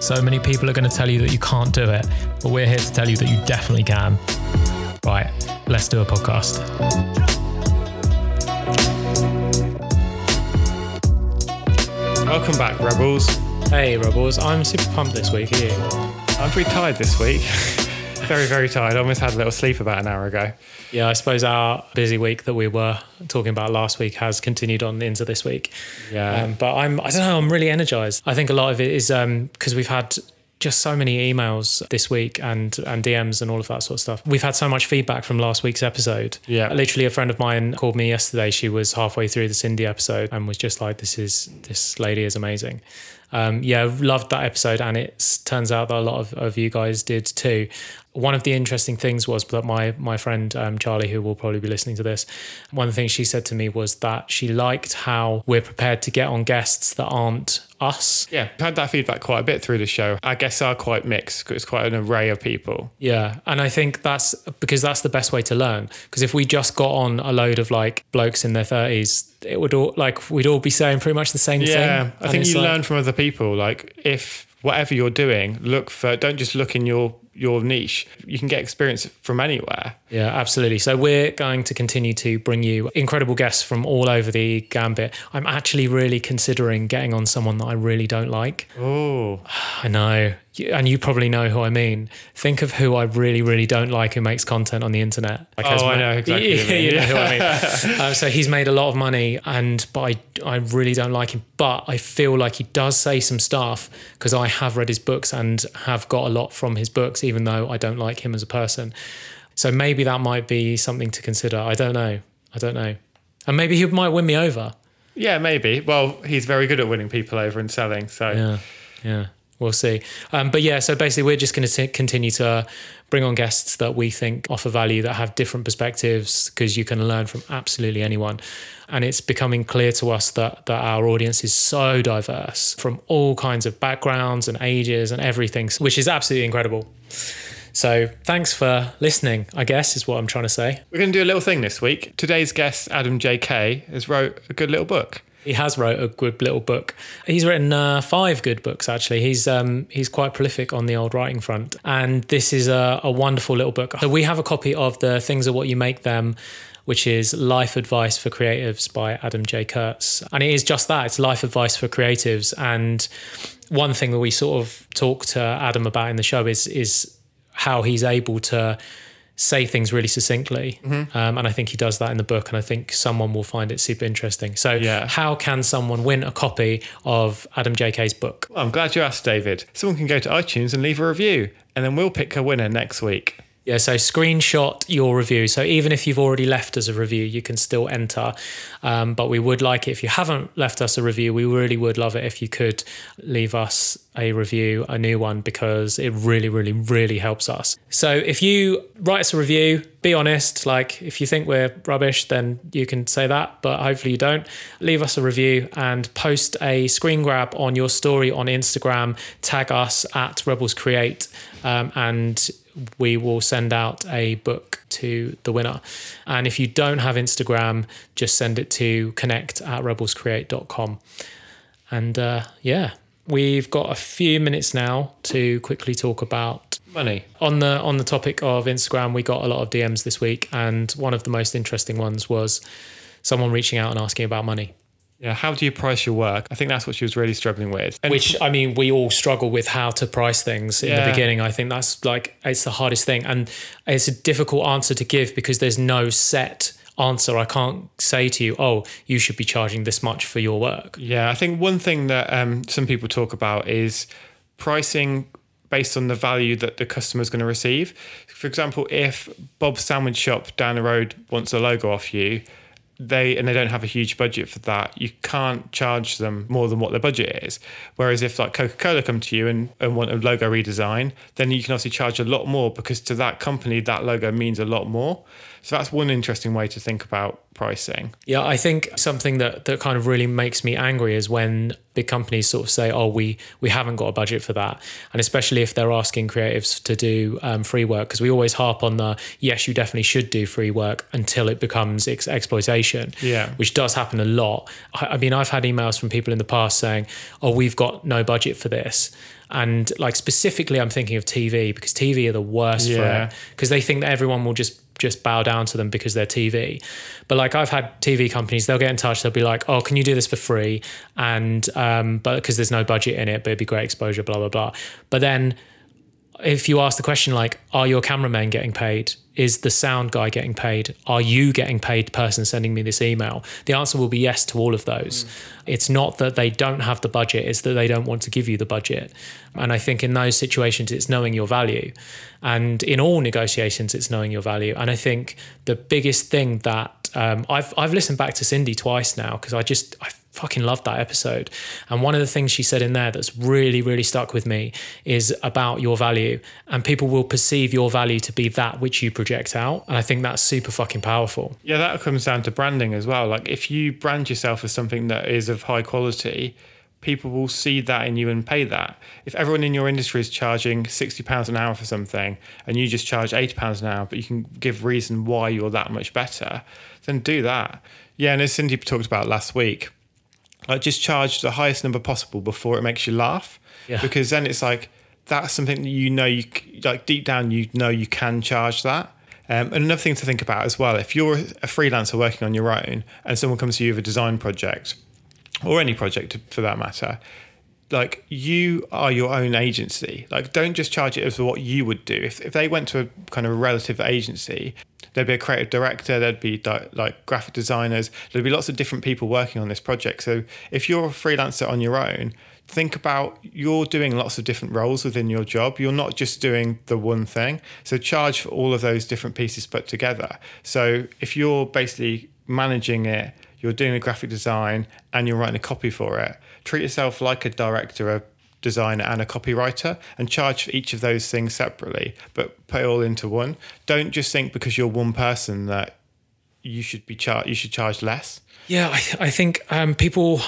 So many people are going to tell you that you can't do it, but we're here to tell you that you definitely can. Right, let's do a podcast. Welcome back, Rebels. Hey, Rebels, I'm super pumped this week. Are you? I'm pretty tired this week. very, very tired. I almost had a little sleep about an hour ago. Yeah, I suppose our busy week that we were talking about last week has continued on into this week. Yeah. Um, but I'm, I don't know, I'm really energized. I think a lot of it is because we've had just so many emails this week and and DMs and all of that sort of stuff. We've had so much feedback from last week's episode. Yeah. Literally a friend of mine called me yesterday. She was halfway through the Cindy episode and was just like, This is this lady is amazing. Um, yeah, loved that episode, and it turns out that a lot of, of you guys did too. One of the interesting things was that my my friend um, Charlie, who will probably be listening to this, one of the things she said to me was that she liked how we're prepared to get on guests that aren't us. Yeah, I've had that feedback quite a bit through the show. I guess are quite mixed 'cause it's quite an array of people. Yeah, and I think that's because that's the best way to learn. Because if we just got on a load of like blokes in their thirties, it would all like we'd all be saying pretty much the same thing. Yeah, I And think you like- learn from other people. Like if whatever you're doing, look for don't just look in your your niche. You can get experience from anywhere. Yeah, absolutely. So we're going to continue to bring you incredible guests from all over the gambit. I'm actually really considering getting on someone that I really don't like. Oh, I know. And you probably know who I mean. Think of who I really, really don't like who makes content on the internet. Like Oh, I know exactly you you know who I mean. um, so he's made a lot of money, and but I, I really don't like him. But I feel like he does say some stuff because I have read his books and have got a lot from his books, even though I don't like him as a person. So maybe that might be something to consider. I don't know. I don't know. And maybe he might win me over. yeah, maybe. Well, he's very good at winning people over and selling. So Yeah, yeah, we'll see. Um, but yeah, so basically, we're just going to continue to bring on guests that we think offer value, that have different perspectives, because you can learn from absolutely anyone. And it's becoming clear to us that that our audience is so diverse from all kinds of backgrounds and ages and everything, which is absolutely incredible. So thanks for listening. I guess is what I'm trying to say. we're going to do a little thing this week. Today's guest, Adam J.K., has wrote a good little book. He has wrote a good little book. He's written uh, five good books actually. He's um, he's quite prolific on the old writing front, and this is a, a wonderful little book. So we have a copy of the Things Are What You Make Them. Which is Life Advice for Creatives by Adam J. Kurtz. And it is just that it's life advice for creatives. And one thing that we sort of talk to Adam about in the show is is how he's able to say things really succinctly. Um, and I think he does that in the book. And I think someone will find it super interesting. So, Yeah. how can someone win a copy of Adam JK's book? I'm glad you asked, David. Someone can go to iTunes and leave a review, and then we'll pick a winner next week. Yeah, so screenshot your review. So even if you've already left us a review, you can still enter. Um, but we would like it if you haven't left us a review. We really would love it if you could leave us a review, a new one, because it really, really, really helps us. So if you write us a review, be honest. Like if you think we're rubbish, then you can say that, but hopefully you don't. Leave us a review and post a screen grab on your story on Instagram. Tag us at Rebels Create, um, and we will send out a book to the winner. And if you don't have Instagram, just send it to connect at rebelscreate.com. And uh, yeah, we've got a few minutes now to quickly talk about Money. on the on the topic of Instagram. We got a lot of DMs this week, and one of the most interesting ones was someone reaching out and asking about money. Yeah, how do you price your work? I think that's what she was really struggling with. And Which I mean, we all struggle with how to price things in Yeah. the beginning. I think that's like it's the hardest thing, and it's a difficult answer to give because there's no set answer. I can't say to you, "Oh, you should be charging this much for your work." Yeah, I think one thing that um, some people talk about is pricing based on the value that the customer is going to receive. For example, if Bob's Sandwich Shop down the road wants a logo off you, they and they don't have a huge budget for that, you can't charge them more than what their budget is. Whereas if like Coca Cola come to you and, and want a logo redesign, then you can obviously charge a lot more because to that company that logo means a lot more. So that's one interesting way to think about pricing. Yeah, I think something that, that kind of really makes me angry is when big companies sort of say, "Oh, we we haven't got a budget for that," and especially if they're asking creatives to do um, free work, because we always harp on the yes, you definitely should do free work until it becomes ex- exploitation. Yeah. which does happen a lot. I, I mean, I've had emails from people in the past saying, "Oh, we've got no budget for this." And like specifically, I'm thinking of TV because TV are the worst Yeah. for it because they think that everyone will just just bow down to them because they're TV. But like I've had TV companies, they'll get in touch. They'll be like, "Oh, can you do this for free?" And um, but because there's no budget in it, but it'd be great exposure, blah blah blah. But then if you ask the question like, "Are your cameramen getting paid?" Is the sound guy getting paid? Are you getting paid? Person sending me this email. The answer will be yes to all of those. It's not that they don't have the budget; it's that they don't want to give you the budget. And I think in those situations, it's knowing your value. And in all negotiations, it's knowing your value. And I think the biggest thing that um, I've I've listened back to Cindy twice now because I just I fucking loved that episode. And one of the things she said in there that's really really stuck with me is about your value, and people will perceive your value to be that which you project out. And I think that's super fucking powerful. Yeah, that comes down to branding as well. Like if you brand yourself as something that is of high quality, people will see that in you and pay that. If everyone in your industry is charging sixty pounds an hour for something and you just charge eighty pounds an hour, but you can give reason why you're that much better, then do that. Yeah, and as Cindy talked about last week, like just charge the highest number possible before it makes you laugh, Yeah. because then it's like that's something that you know you like deep down you know you can charge that. Um, and another thing to think about as well, if you're a freelancer working on your own and someone comes to you with a design project or any project for that matter, like you are your own agency. Like don't just charge it as what you would do. If, if they went to a kind of a relative agency, there'd be a creative director, there'd be di- like graphic designers, there'd be lots of different people working on this project. So if you're a freelancer on your own, think about you're doing lots of different roles within your job. You're not just doing the one thing. So charge for all of those different pieces put together. So if you're basically managing it, you're doing the graphic design and you're writing a copy for it, treat yourself like a director, a designer and a copywriter and charge for each of those things separately, but put it all into one. Don't just think because you're one person that you should be char- you should charge less. Yeah, I, I think um, people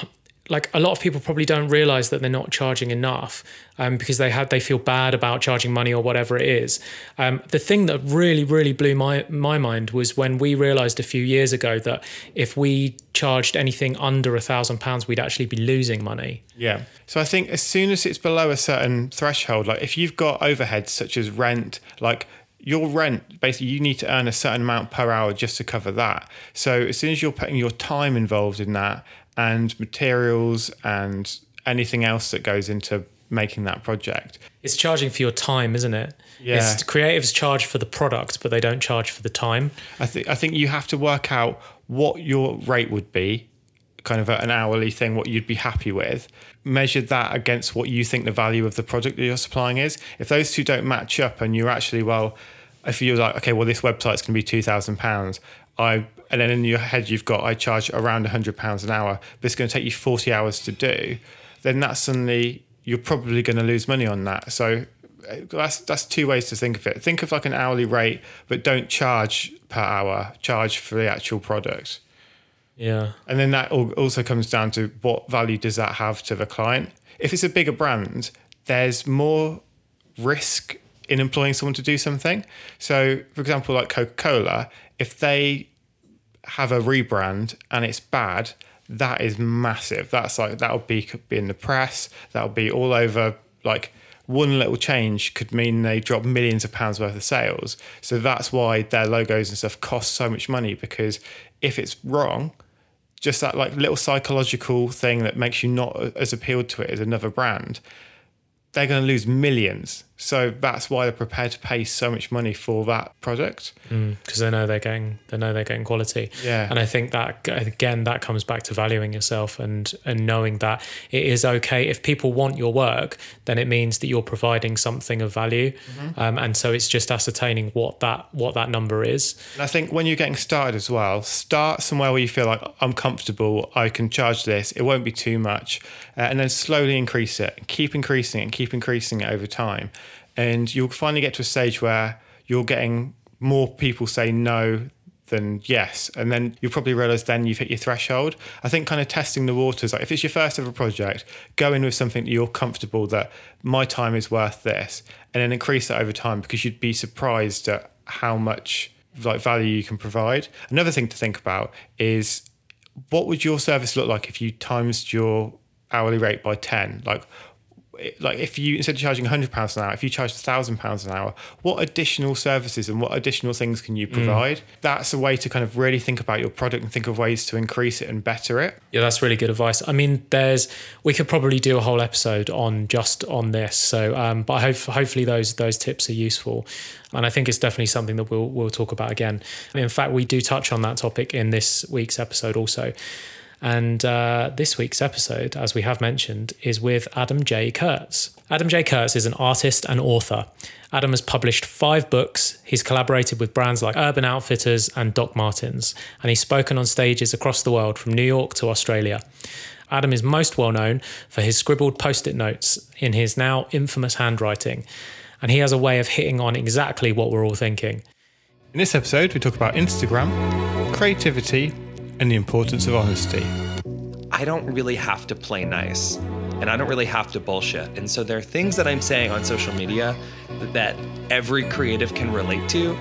like a lot of people probably don't realize that they're not charging enough um, because they had they feel bad about charging money or whatever it is. Um, the thing that really really blew my my mind was when we realized a few years ago that if we charged anything under a thousand pounds, we'd actually be losing money. Yeah. So I think as soon as it's below a certain threshold, like if you've got overheads such as rent, like your rent, basically you need to earn a certain amount per hour just to cover that. So as soon as you're putting your time involved in that and materials and anything else that goes into making that project. It's charging for your time, isn't it? Yeah. It's creatives charge for the product, but they don't charge for the time. I think I think you have to work out what your rate would be, kind of an hourly thing, what you'd be happy with. Measure that against what you think the value of the product that you're supplying is. If those two don't match up, and you're actually well, if you're like, okay, well, this website's going to be two thousand pounds, I and then in your head you've got I charge around hundred pounds an hour, but it's going to take you forty hours to do. Then that's suddenly you're probably going to lose money on that. So uh, that's that's two ways to think of it. Think of like an hourly rate, but don't charge per hour. Charge for the actual product. Yeah. And then that also comes down to what value does that have to the client? If it's a bigger brand, there's more risk in employing someone to do something. So, for example, like Coca Cola, if they have a rebrand and it's bad, that is massive. That's like that'll be could be in the press. That'll be all over. Like one little change could mean they drop millions of pounds worth of sales. So that's why their logos and stuff cost so much money because if it's wrong, just that like little psychological thing that makes you not as appealed to it as another brand, they're going to lose millions. So that's why they're prepared to pay so much money for that product. because they know they're getting they know they're getting quality. Yeah. and I think that again that comes back to valuing yourself and and knowing that it is okay if people want your work, then it means that you're providing something of value, um, and so it's just ascertaining what that what that number is. And I think when you're getting started as well, start somewhere where you feel like I'm comfortable, I can charge this, it won't be too much, uh, and then slowly increase it, keep increasing it, and keep increasing it over time, and you'll finally get to a stage where you're getting more people say no than yes, and then you'll probably realize then you've hit your threshold. I think kind of testing the waters, like if it's your first ever project, go in with something that you're comfortable that my time is worth this, and then increase that over time because you'd be surprised at how much like value you can provide. Another thing to think about is what would your service look like if you times your hourly rate by 10 like like if you instead of charging 100 pounds an hour if you charged 1000 pounds an hour what additional services and what additional things can you provide that's a way to kind of really think about your product and think of ways to increase it and better it Yeah, that's really good advice. I mean, there's we could probably do a whole episode on just on this. So, um, but I hope hopefully those those tips are useful, and I think it's definitely something that we'll we'll talk about again. In fact, we do touch on that topic in this week's episode also. And uh, this week's episode, as we have mentioned, is with Adam J. Kurtz. Adam J. Kurtz is an artist and author. Adam has published five books. He's collaborated with brands like Urban Outfitters and Doc Martens, and he's spoken on stages across the world from New York to Australia. Adam is most well known for his scribbled post it notes in his now infamous handwriting, and he has a way of hitting on exactly what we're all thinking. in this episode we talk about instagram creativity and the importance of honesty I don't really have to play nice and I don't really have to bullshit. And so there are things that I'm saying on social media that every creative can relate to,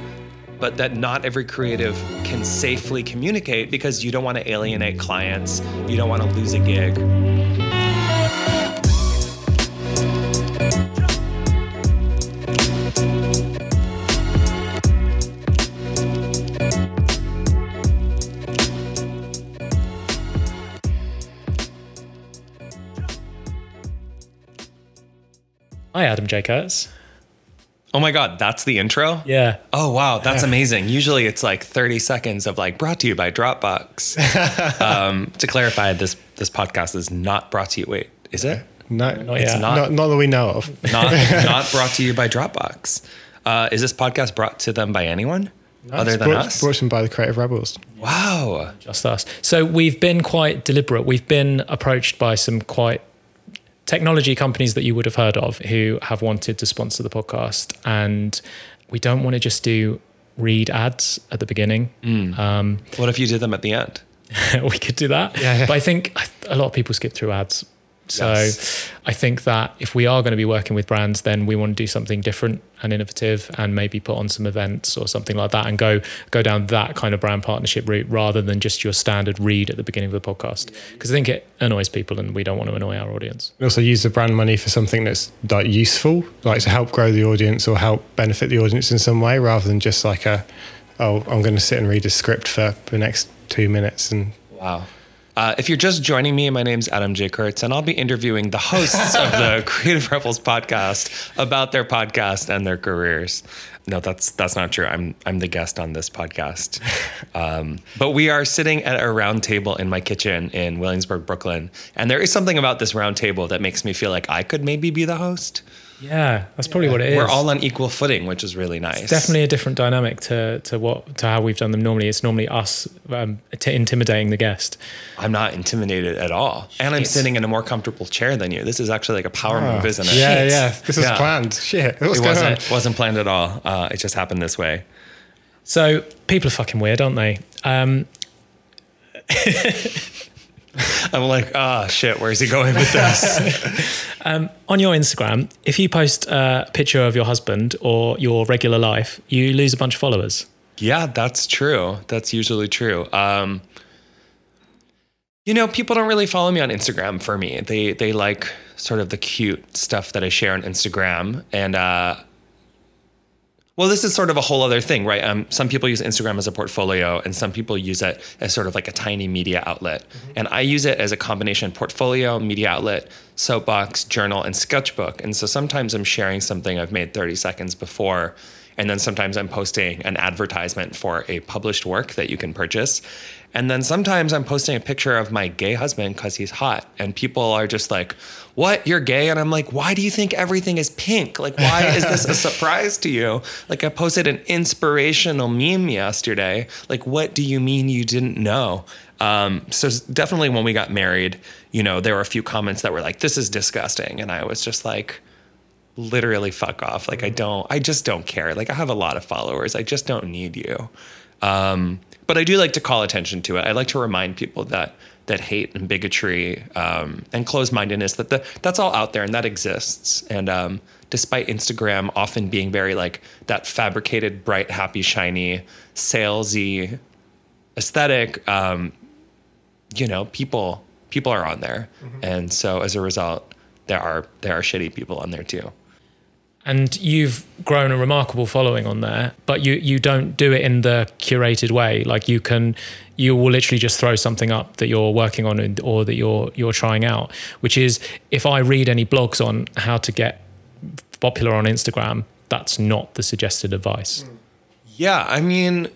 but that not every creative can safely communicate because you don't want to alienate clients, you don't want to lose a gig. Hi, Adam J. Kurtz. Oh my God, that's the intro? Yeah. Oh wow, that's amazing. Usually it's like 30 seconds of like brought to you by Dropbox. um, to clarify, this this podcast is not brought to you. Wait, is it? no Not it's yet. not. not, not that we know of Not not brought to you by Dropbox. Uh, is this podcast brought to them by anyone other It's than brought, us? brought to them by the creative rebels Wow. just us. So we've been quite deliberate. We've been approached by some quite technology companies that you would have heard of who have wanted to sponsor the podcast, and we don't want to just do read ads at the beginning. Um, What if you did them at the end? we could do that, Yeah, yeah. but I think a lot of people skip through ads. So Yes. I think that if we are going to be working with brands, then we want to do something different and innovative, and maybe put on some events or something like that, and go go down that kind of brand partnership route rather than just your standard read at the beginning of the podcast. Because I think it annoys people, and we don't want to annoy our audience. and also use the brand money for something that's like useful like to help grow the audience or help benefit the audience in some way rather than just like a oh i'm going to sit and read a script for the next two minutes and Wow. Uh, if you're just joining me, my name's Adam J. Kurtz, and I'll be interviewing the hosts of the Creative Rebels podcast about their podcast and their careers. No, that's that's not true. I'm I'm the guest on this podcast, um, but we are sitting at a round table in my kitchen in Williamsburg, Brooklyn, and there is something about this round table that makes me feel like I could maybe be the host. Yeah, that's probably what it is. We're all on equal footing, which is really nice. definitely a different dynamic to to what to how we've done them normally. It's normally us um, t- intimidating the guest. I'm not intimidated at all, and I'm sitting in a more comfortable chair than you. This is actually like a power move, isn't it? yeah Shit. yeah this is Yeah. planned shit what's it wasn't wasn't planned at all. Uh, it just happened this way. So people are fucking weird, aren't they? Um, I'm like, ah, shit. Where's he going with this? on your Instagram, if you post a picture of your husband or your regular life, you lose a bunch of followers. yeah, that's true. That's usually true. Um, you know, people don't really follow me on Instagram for me. They they like sort of the cute stuff that I share on Instagram, and uh, Well, this is sort of a whole other thing, right? Um, some people use Instagram as a portfolio, and some people use it as sort of like a tiny media outlet. Mm-hmm. And I use it as a combination portfolio, media outlet, soapbox, journal, and sketchbook. And so sometimes I'm sharing something I've made 30 seconds before, and then sometimes I'm posting an advertisement for a published work that you can purchase. And then sometimes I'm posting a picture of my gay husband because he's hot. And people are just like, What? You're gay? And I'm like, Why do you think everything is pink? Like, why is this a surprise to you? Like, I posted an inspirational meme yesterday. Like, what do you mean you didn't know? Um, so definitely when we got married, you know, there were a few comments that were like, This is disgusting. And I was just like, literally fuck off. Like I don't, I just don't care. Like I have a lot of followers. I just don't need you. Um, but I do like to call attention to it. I like to remind people that that hate and bigotry um, and closed mindedness that the, that's all out there and that exists. And um, despite Instagram often being very like that fabricated, bright, happy, shiny, salesy aesthetic, um, you know, people people are on there, mm-hmm. and so as a result, there are there are shitty people on there too and you've grown a remarkable following on there but you you don't do it in the curated way. Like you can you will literally just throw something up that you're working on or that you're you're trying out which is if i read any blogs on how to get popular on instagram that's not the suggested advice. Yeah i mean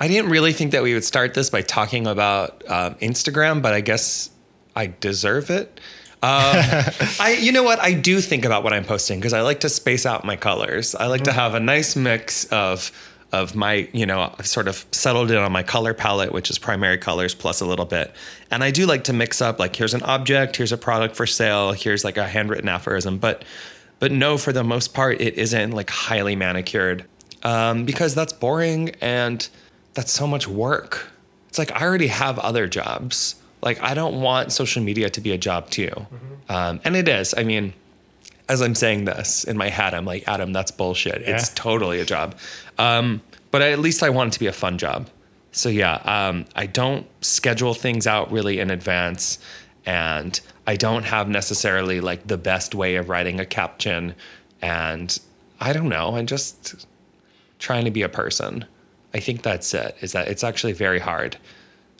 i didn't really think that we would start this by talking about um, instagram but i guess i deserve it I, you know what? I do think about what I'm posting because I like to space out my colors. I like mm. to have a nice mix of of my, you know, I've sort of settled in on my color palette, which is primary colors plus a little bit. And I do like to mix up like here's an object, here's a product for sale, here's like a handwritten aphorism, but but no, for the most part, it isn't like highly manicured um, because that's boring and that's so much work. It's like I already have other jobs like I don't want social media to be a job too, mm-hmm. um, and it is. I mean, as I'm saying this in my head, I'm like, Adam, that's bullshit. Yeah. It's totally a job, um, but at least I want it to be a fun job. So yeah, um, I don't schedule things out really in advance, and I don't have necessarily like the best way of writing a caption, and I don't know. I'm just trying to be a person. I think that's it. Is that it's actually very hard.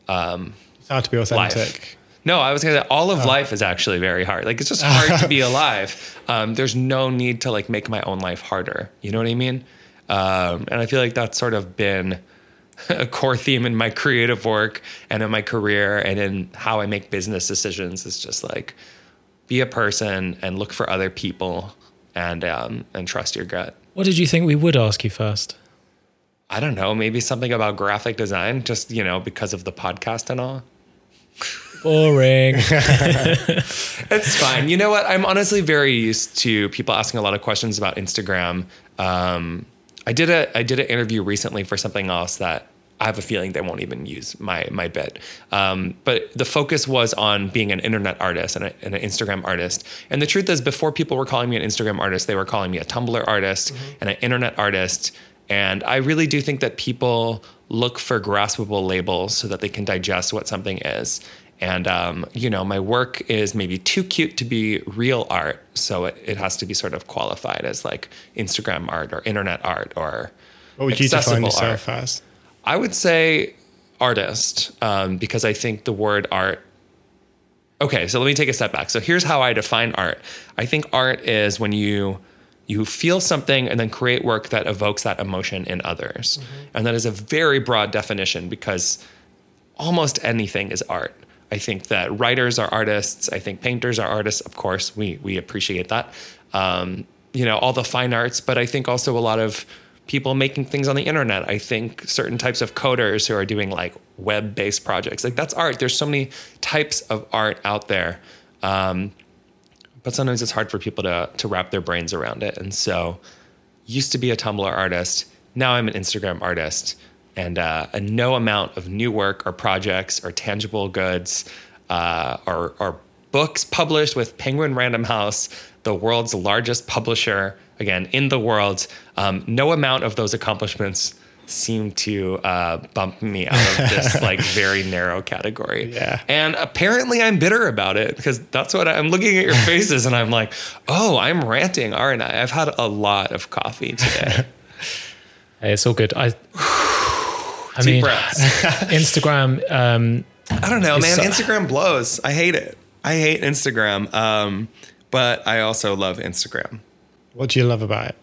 Um, hard to be authentic. Life. No, I was gonna say all of oh. life is actually very hard. Like it's just hard to be alive. Um, there's no need to like make my own life harder. You know what I mean? Um, and I feel like that's sort of been a core theme in my creative work and in my career and in how I make business decisions. Is just like be a person and look for other people and um, and trust your gut. What did you think we would ask you first? I don't know, maybe something about graphic design, just you know, because of the podcast and all. Boring. it's fine. You know what? I'm honestly very used to people asking a lot of questions about Instagram. Um, I did a I did an interview recently for something else that I have a feeling they won't even use my my bit. Um, but the focus was on being an internet artist and, a, and, an Instagram artist. And the truth is, before people were calling me an Instagram artist, they were calling me a Tumblr artist mm-hmm. and an internet artist. And I really do think that people look for graspable labels so that they can digest what something is. And, um, you know, my work is maybe too cute to be real art. So it, it has to be sort of qualified as like Instagram art or internet art or. What would you define yourself art. as? I would say artist um, because I think the word art. Okay, so let me take a step back. So here's how I define art I think art is when you you feel something and then create work that evokes that emotion in others. Mm-hmm. And that is a very broad definition because almost anything is art. I think that writers are artists. I think painters are artists. Of course, we we appreciate that. Um, you know, all the fine arts, but I think also a lot of people making things on the internet. I think certain types of coders who are doing like web-based projects, like that's art. There's so many types of art out there. Um, but sometimes it's hard for people to to wrap their brains around it. And so, used to be a Tumblr artist, now I'm an Instagram artist, and uh, no amount of new work or projects or tangible goods uh, or, or books published with Penguin Random House, the world's largest publisher, again in the world. Um, no amount of those accomplishments seem to uh, bump me out of this like very narrow category. Yeah. And apparently I'm bitter about it because that's what I, I'm looking at your faces and I'm like, oh, I'm ranting, aren't I? I've had a lot of coffee today. Hey, it's all good. I, I Deep mean, breaths. Instagram. Um, I don't know, man. so- Instagram blows. I hate it. I hate Instagram. Um, but I also love Instagram. What do you love about it?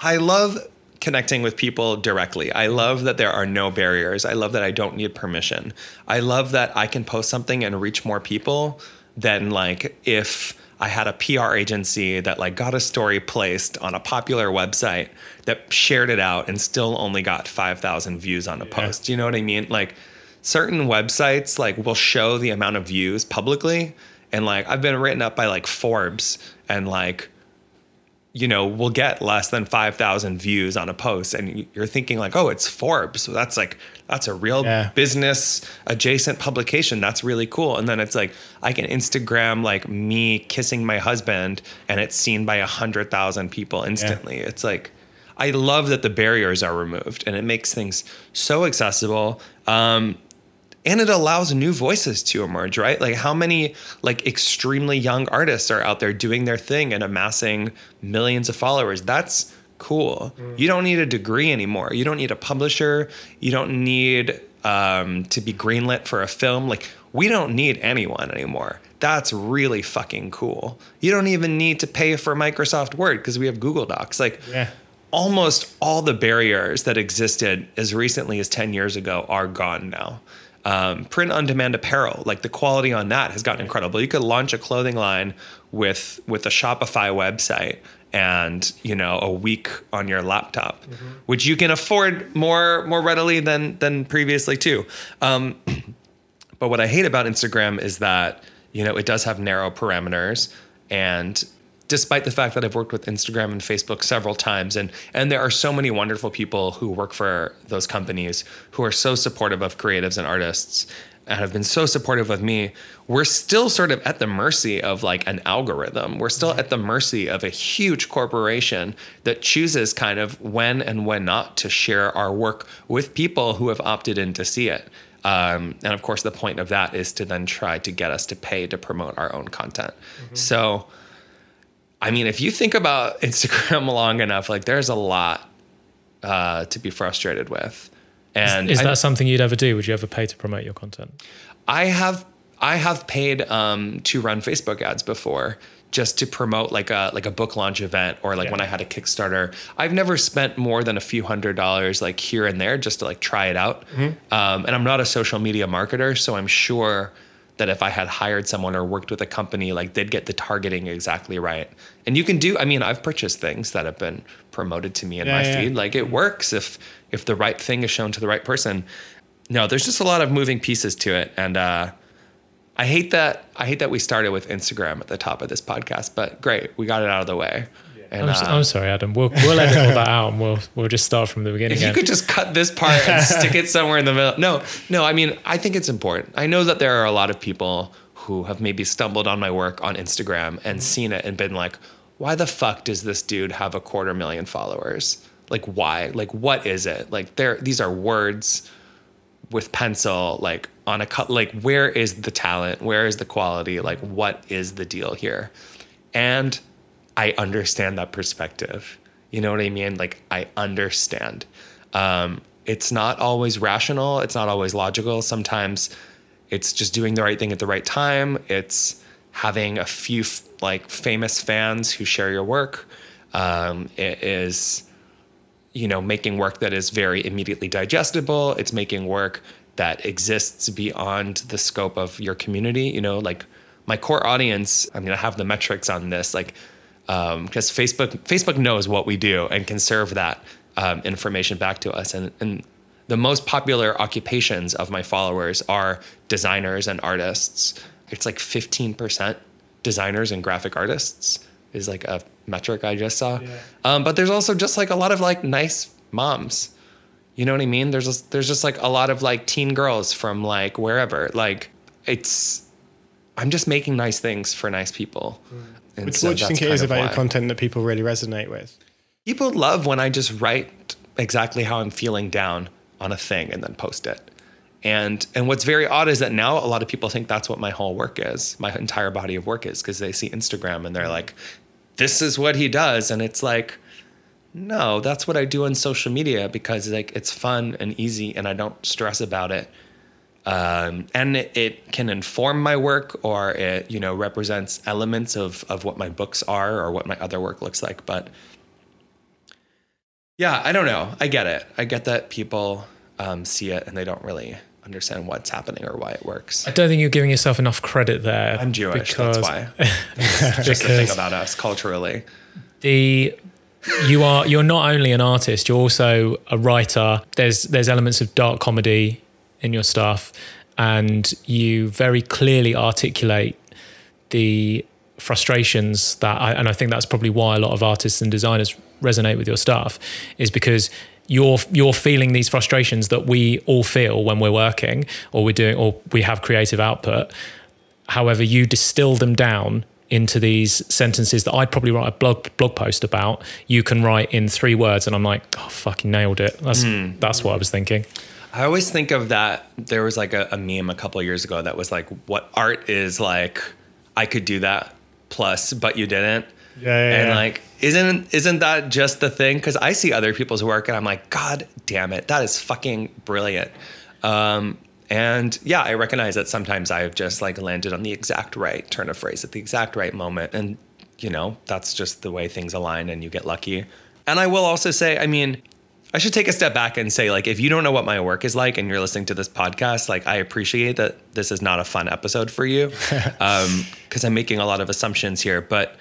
I love connecting with people directly. I love that there are no barriers. I love that I don't need permission. I love that I can post something and reach more people than like if I had a PR agency that like got a story placed on a popular website that shared it out and still only got 5,000 views on a post. You know what I mean? Like certain websites like will show the amount of views publicly and like I've been written up by like Forbes and like you know, will get less than 5,000 views on a post. And you're thinking, like, oh, it's Forbes. So that's like, that's a real Yeah. business adjacent publication. That's really cool. And then it's like, I can Instagram like me kissing my husband and it's seen by 100,000 people instantly. It's like, I love that the barriers are removed and it makes things so accessible. Um, and it allows new voices to emerge right? Like how many like extremely young artists are out there doing their thing and amassing millions of followers? That's cool. You don't need a degree anymore. You don't need a publisher. You don't need um, to be greenlit for a film. Like we don't need anyone anymore. That's really fucking cool. You don't even need to pay for microsoft word because we have google docs. Like Yeah. almost all the barriers that existed as recently as 10 years ago are gone now. Um, print on demand apparel, like the quality on that has gotten incredible. You could launch a clothing line with with a Shopify website and you know a week on your laptop, which you can afford more more readily than than previously too. Um, but what I hate about Instagram is that, you know, it does have narrow parameters. And despite the fact that I've worked with Instagram and Facebook several times, and and there are so many wonderful people who work for those companies who are so supportive of creatives and artists and have been so supportive of me, we're still sort of at the mercy of like an algorithm. We're still at the mercy of a huge corporation that chooses kind of when and when not to share our work with people who have opted in to see it. Um, and of course, the point of that is to then try to get us to pay to promote our own content. So, I mean, if you think about Instagram long enough, like there's a lot uh, to be frustrated with. And is I- that something you'd ever do? Would you ever pay to promote your content? I have I have paid um, to run Facebook ads before just to promote like a like a book launch event or like when I had a Kickstarter. I've never spent more than a few hundred dollars like here and there just to like try it out. Um, and I'm not a social media marketer, so I'm sure that if I had hired someone or worked with a company, like they'd get the targeting exactly right. And you can do. I mean, I've purchased things that have been promoted to me in Yeah, my yeah. feed. Like it works if if the right thing is shown to the right person. No, there's just a lot of moving pieces to it, and uh, I hate that. I hate that we started with Instagram at the top of this podcast, but great, we got it out of the way. And I'm, s- uh, I'm sorry, Adam. We'll we'll edit all that out and we'll we'll just start from the beginning if you again. could just cut this part and stick it somewhere in the middle. No, no. I mean, I think it's important. I know that there are a lot of people who have maybe stumbled on my work on Instagram and seen it and been like, "Why the fuck does this dude have a quarter million followers? Like, why? Like, what is it? Like, there. These are words." with pencil like on a cut like where is the talent where is the quality like what is the deal here and i understand that perspective you know what i mean like i understand um, it's not always rational it's not always logical sometimes it's just doing the right thing at the right time it's having a few f- like famous fans who share your work um, it is you know, making work that is very immediately digestible. It's making work that exists beyond the scope of your community. You know, like my core audience. I mean, I have the metrics on this, like because Facebook Facebook knows what we do and can serve that um, information back to us. And and the most popular occupations of my followers are designers and artists. It's like fifteen percent designers and graphic artists is like a metric I just saw. Um, but there's also just like a lot of like nice moms. You know what I mean? There's just, there's just like a lot of like teen girls from like wherever. Like it's I'm just making nice things for nice people. And What, so what do you think it kind is of about why. your content that people really resonate with? People love when I just write exactly how I'm feeling down on a thing and then post it. And and what's very odd is that now a lot of people think that's what my whole work is, my entire body of work is, because they see Instagram and they're like, "This is what he does," and it's like, no, that's what I do on social media because like it's fun and easy and I don't stress about it. Um, and it, it can inform my work or it, you know, represents elements of, of what my books are or what my other work looks like. But yeah, I don't know. I get it. I get that people um, see it and they don't really understand what's happening or why it works. I don't think you're giving yourself enough credit there. I'm Jewish, because, that's why. Just the thing about us culturally. the you are you're not only an artist, you're also a writer. There's there's elements of dark comedy in your stuff, and you very clearly articulate the frustrations that I, and I think that's probably why a lot of artists and designers resonate with your stuff is because you're you're feeling these frustrations that we all feel when we're working or we're doing or we have creative output however you distill them down into these sentences that I'd probably write a blog blog post about you can write in three words and I'm like oh fucking nailed it that's hmm. that's what I was thinking I always think of that. There was like a, a meme a couple of years ago that was like, what art is like, I could do that plus, but you didn't. Yeah, yeah, and yeah. like, isn't isn't that just the thing? Because I see other people's work and I'm like, God damn it, that is fucking brilliant. Um, and yeah, I recognize that sometimes I've just like landed on the exact right turn of phrase at the exact right moment, and you know that's just the way things align, and you get lucky. And I will also say, I mean, I should take a step back and say, like, if you don't know what my work is like and you're listening to this podcast, like, I appreciate that this is not a fun episode for you because I'm making a lot of assumptions here. But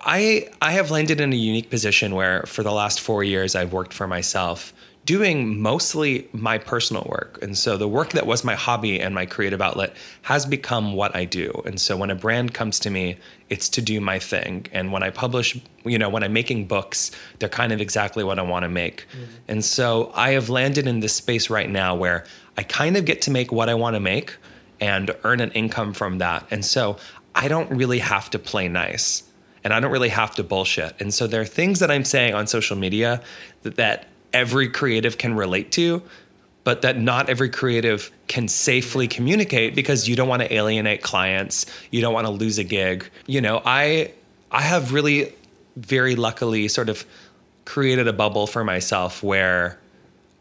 I I have landed in a unique position where for the last four years I've worked for myself, doing mostly my personal work. And so the work that was my hobby and my creative outlet has become what I do. And so when a brand comes to me, it's to do my thing. And when I publish, you know, when I'm making books, they're kind of exactly what I want to make. Mm-hmm. And so I have landed in this space right now where I kind of get to make what I want to make and earn an income from that. And so I don't really have to play nice and I don't really have to bullshit. And so there are things that I'm saying on social media that, that every creative can relate to, but that not every creative can safely communicate because you don't want to alienate clients, you don't want to lose a gig. You know, I I have really very luckily sort of created a bubble for myself where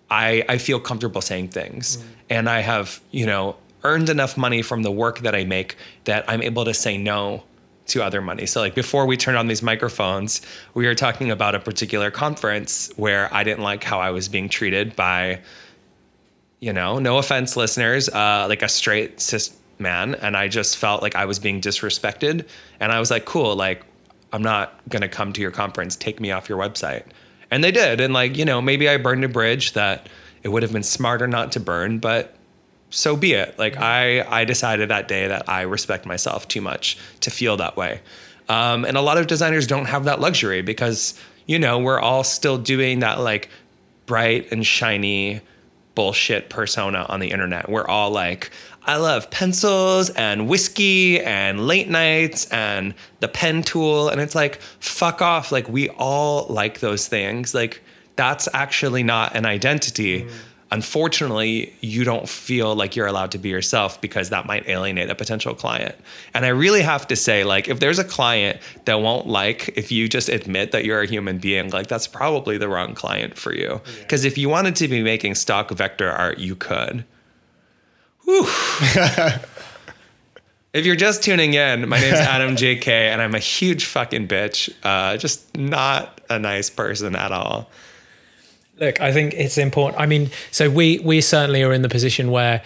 I, I feel comfortable saying things. Mm. And I have, you know, earned enough money from the work that I make that I'm able to say no to other money. So like before we turned on these microphones, we were talking about a particular conference where I didn't like how I was being treated by, you know, no offense listeners, uh, like a straight cis man. And I just felt like I was being disrespected. And I was like, cool, like I'm not gonna come to your conference, take me off your website. And they did. And like, you know, maybe I burned a bridge that it would have been smarter not to burn, but so be it. Like I, I decided that day that I respect myself too much to feel that way. Um, and a lot of designers don't have that luxury because, you know, we're all still doing that like bright and shiny bullshit persona on the internet. We're all like, I love pencils and whiskey and late nights and the pen tool. And it's like, fuck off. Like, we all like those things. Like, that's actually not an identity. Unfortunately, you don't feel like you're allowed to be yourself because that might alienate a potential client. And I really have to say, like, if there's a client that won't like if you just admit that you're a human being, like, that's probably the wrong client for you. Because if you wanted to be making stock vector art, you could. Whew. if you're just tuning in, my name's Adam JK, and I'm a huge fucking bitch. Uh, just not a nice person at all. Look, I think it's important. I mean, so we we certainly are in the position where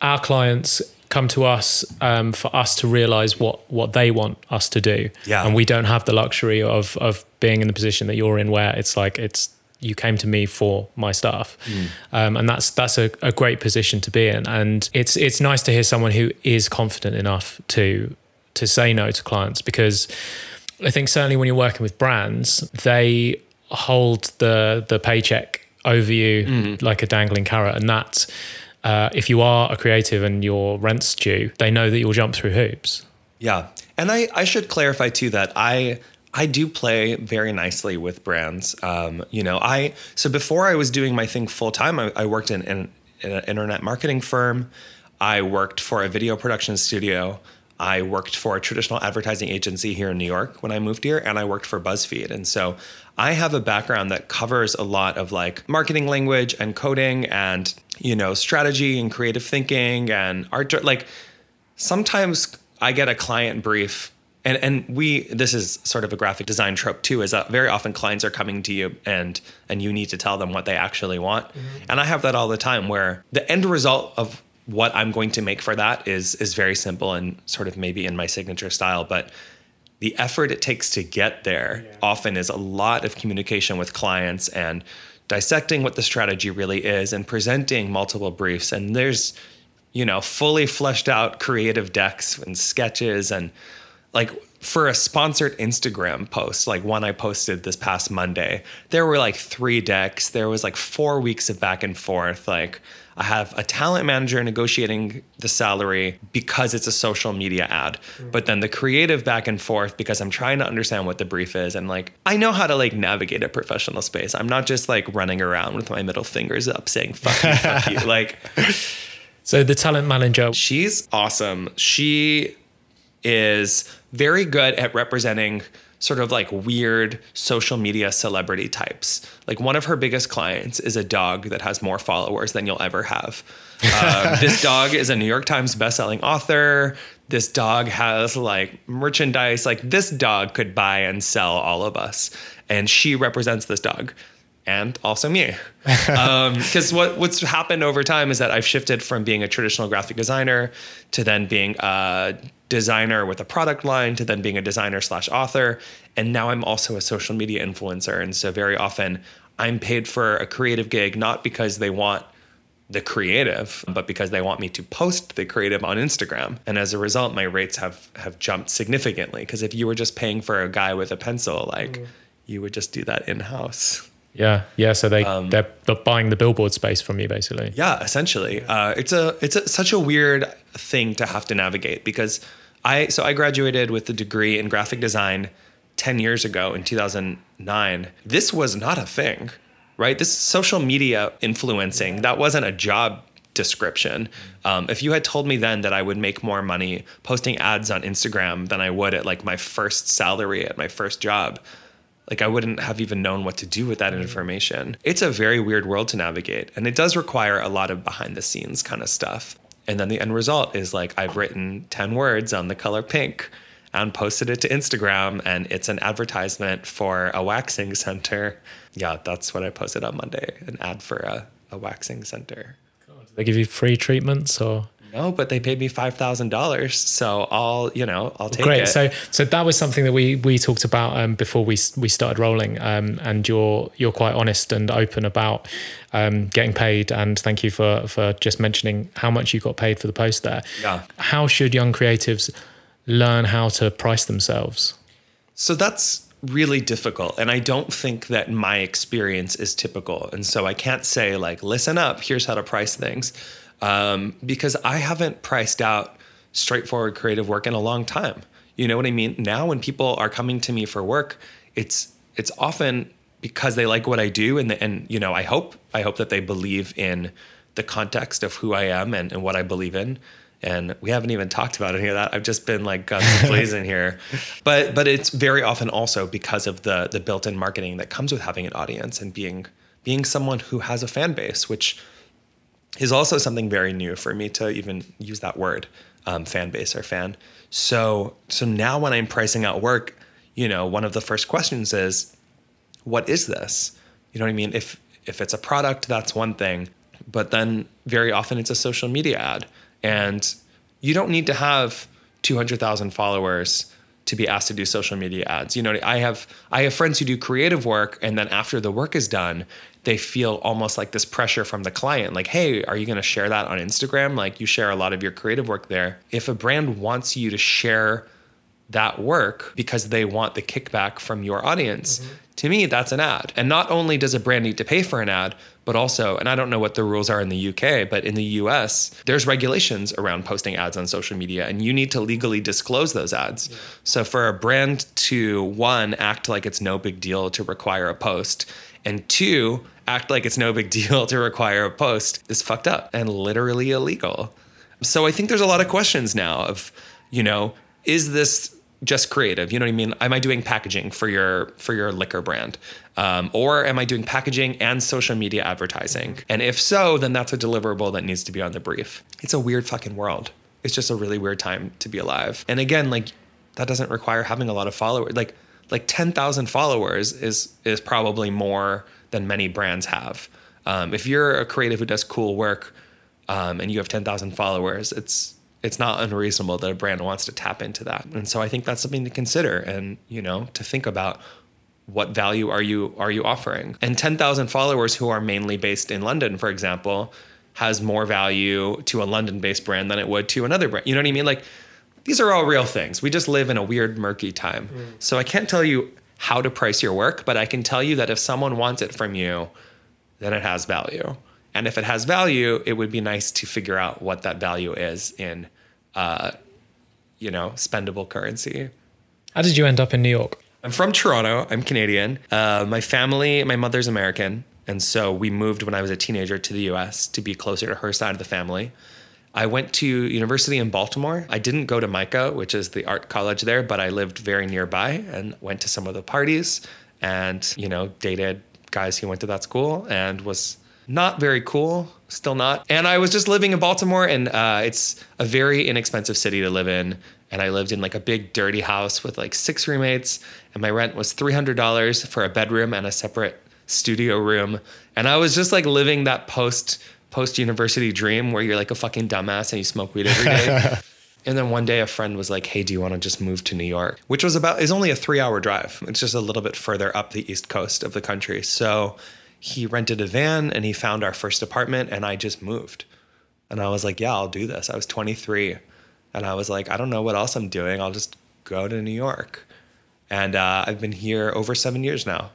our clients come to us um, for us to realize what what they want us to do. Yeah. And we don't have the luxury of of being in the position that you're in where it's like it's you came to me for my stuff. Um, and that's that's a, a great position to be in. And it's it's nice to hear someone who is confident enough to to say no to clients because I think certainly when you're working with brands, they hold the the paycheck over you like a dangling carrot, and that uh, if you are a creative and your rent's due, they know that you'll jump through hoops. Yeah. And I, I should clarify too that I I do play very nicely with brands. Um, you know, I so before I was doing my thing full time, I, I worked in, in, in an internet marketing firm. I worked for a video production studio. I worked for a traditional advertising agency here in New York when I moved here, and I worked for BuzzFeed. And so I have a background that covers a lot of like marketing language and coding and, you know, strategy and creative thinking and art. Like sometimes I get a client brief and and we this is sort of a graphic design trope too is that very often clients are coming to you and and you need to tell them what they actually want mm-hmm. and i have that all the time where the end result of what i'm going to make for that is is very simple and sort of maybe in my signature style but the effort it takes to get there yeah. often is a lot of communication with clients and dissecting what the strategy really is and presenting multiple briefs and there's you know fully fleshed out creative decks and sketches and like for a sponsored Instagram post, like one I posted this past Monday, there were like three decks. There was like four weeks of back and forth. Like I have a talent manager negotiating the salary because it's a social media ad, mm. but then the creative back and forth because I'm trying to understand what the brief is. And like, I know how to like navigate a professional space. I'm not just like running around with my middle fingers up saying, fuck you, fuck you. Like, so the talent manager, she's awesome. She is very good at representing sort of like weird social media celebrity types. Like one of her biggest clients is a dog that has more followers than you'll ever have. Um, this dog is a New York Times bestselling author. This dog has like merchandise. Like this dog could buy and sell all of us. And she represents this dog and also me. Because um, what, what's happened over time is that I've shifted from being a traditional graphic designer to then being a designer with a product line to then being a designer slash author. And now I'm also a social media influencer. And so very often I'm paid for a creative gig, not because they want the creative, but because they want me to post the creative on Instagram. And as a result, my rates have have jumped significantly. Because if you were just paying for a guy with a pencil, like mm. you would just do that in house. Yeah, yeah. So they um, they're, buying the billboard space from you, basically. Yeah, essentially. Uh, it's a it's a, such a weird thing to have to navigate because I so I graduated with a degree in graphic design 10 years ago in 2009. This was not a thing, right? This social media influencing, that wasn't a job description. Um, if you had told me then that I would make more money posting ads on Instagram than I would at like my first salary at my first job, like I wouldn't have even known what to do with that mm-hmm. information. It's a very weird world to navigate, and it does require a lot of behind the scenes kind of stuff. And then the end result is like I've written 10 words on the color pink and posted it to Instagram, and it's an advertisement for a waxing center. Yeah, that's what I posted on Monday an ad for a, a waxing center. They give you free treatments or? No, but they paid me five thousand dollars, so I'll you know I'll take Great. it. Great. So so that was something that we we talked about um, before we we started rolling, um, and you're you're quite honest and open about um, getting paid. And thank you for for just mentioning how much you got paid for the post there. Yeah. How should young creatives learn how to price themselves? So that's really difficult and i don't think that my experience is typical and so i can't say like listen up here's how to price things um, because I haven't priced out straightforward creative work in a long time. You know what I mean? Now when people are coming to me for work, it's it's often because they like what I do and the, and you know I hope I hope that they believe in the context of who I am and, and what I believe in. And we haven't even talked about any of that. I've just been like guns blazing here, but but it's very often also because of the the built-in marketing that comes with having an audience and being being someone who has a fan base, which is also something very new for me to even use that word, um, fan base or fan. So so now when I'm pricing out work, you know, one of the first questions is, what is this? You know what I mean? If if it's a product, that's one thing, but then very often it's a social media ad, and you don't need to have 200,000 followers to be asked to do social media ads. You know, I have I have friends who do creative work and then after the work is done, they feel almost like this pressure from the client like hey are you going to share that on instagram like you share a lot of your creative work there if a brand wants you to share that work because they want the kickback from your audience mm-hmm. To me that's an ad and not only does a brand need to pay for an ad but also and i don't know what the rules are in the uk but in the us there's regulations around posting ads on social media and you need to legally disclose those ads yeah. so for a brand to one act like it's no big deal to require a post and two, act like it's no big deal to require a post is fucked up and literally illegal. So I think there's a lot of questions now of You know, is this just creative? You know what I mean? Am I doing packaging for your for your liquor brand, um, or am I doing packaging and social media advertising? And if so, then that's a deliverable that needs to be on the brief. It's a weird fucking world. It's just a really weird time to be alive. And again, like that doesn't require having a lot of followers. Like like ten thousand followers is is probably more than many brands have. Um, if you're a creative who does cool work um, and you have 10,000 followers, it's it's not unreasonable that a brand wants to tap into that. And so I think that's something to consider and, you know, to think about what value are you are you offering? And 10,000 followers who are mainly based in London, for example, has more value to a London-based brand than it would to another brand. You know what I mean? Like these are all real things. We just live in a weird murky time. Mm. So I can't tell you how to price your work, but I can tell you that if someone wants it from you, then it has value. And if it has value, it would be nice to figure out what that value is in, uh, you know, spendable currency. How did you end up in New York? I'm from Toronto. I'm Canadian. Uh, my family, my mother's American. And so we moved when I was a teenager to the US to be closer to her side of the family. I went to university in Baltimore. I didn't go to MICA, which is the art college there, but I lived very nearby and went to some of the parties and, you know, dated guys who went to that school and was not very cool, still not. And I was just living in Baltimore, and uh, it's a very inexpensive city to live in. And I lived in like a big dirty house with like six roommates, and my rent was $300 for a bedroom and a separate studio room. And I was just like living that post post university dream where you're like a fucking dumbass and you smoke weed every day. and then one day a friend was like, "Hey, do you want to just move to New York?" Which was about is only a 3-hour drive. It's just a little bit further up the east coast of the country. So he rented a van and he found our first apartment and I just moved. And I was like, yeah, I'll do this. I was 23 and I was like, I don't know what else I'm doing. I'll just go to New York. And uh, I've been here over seven years now.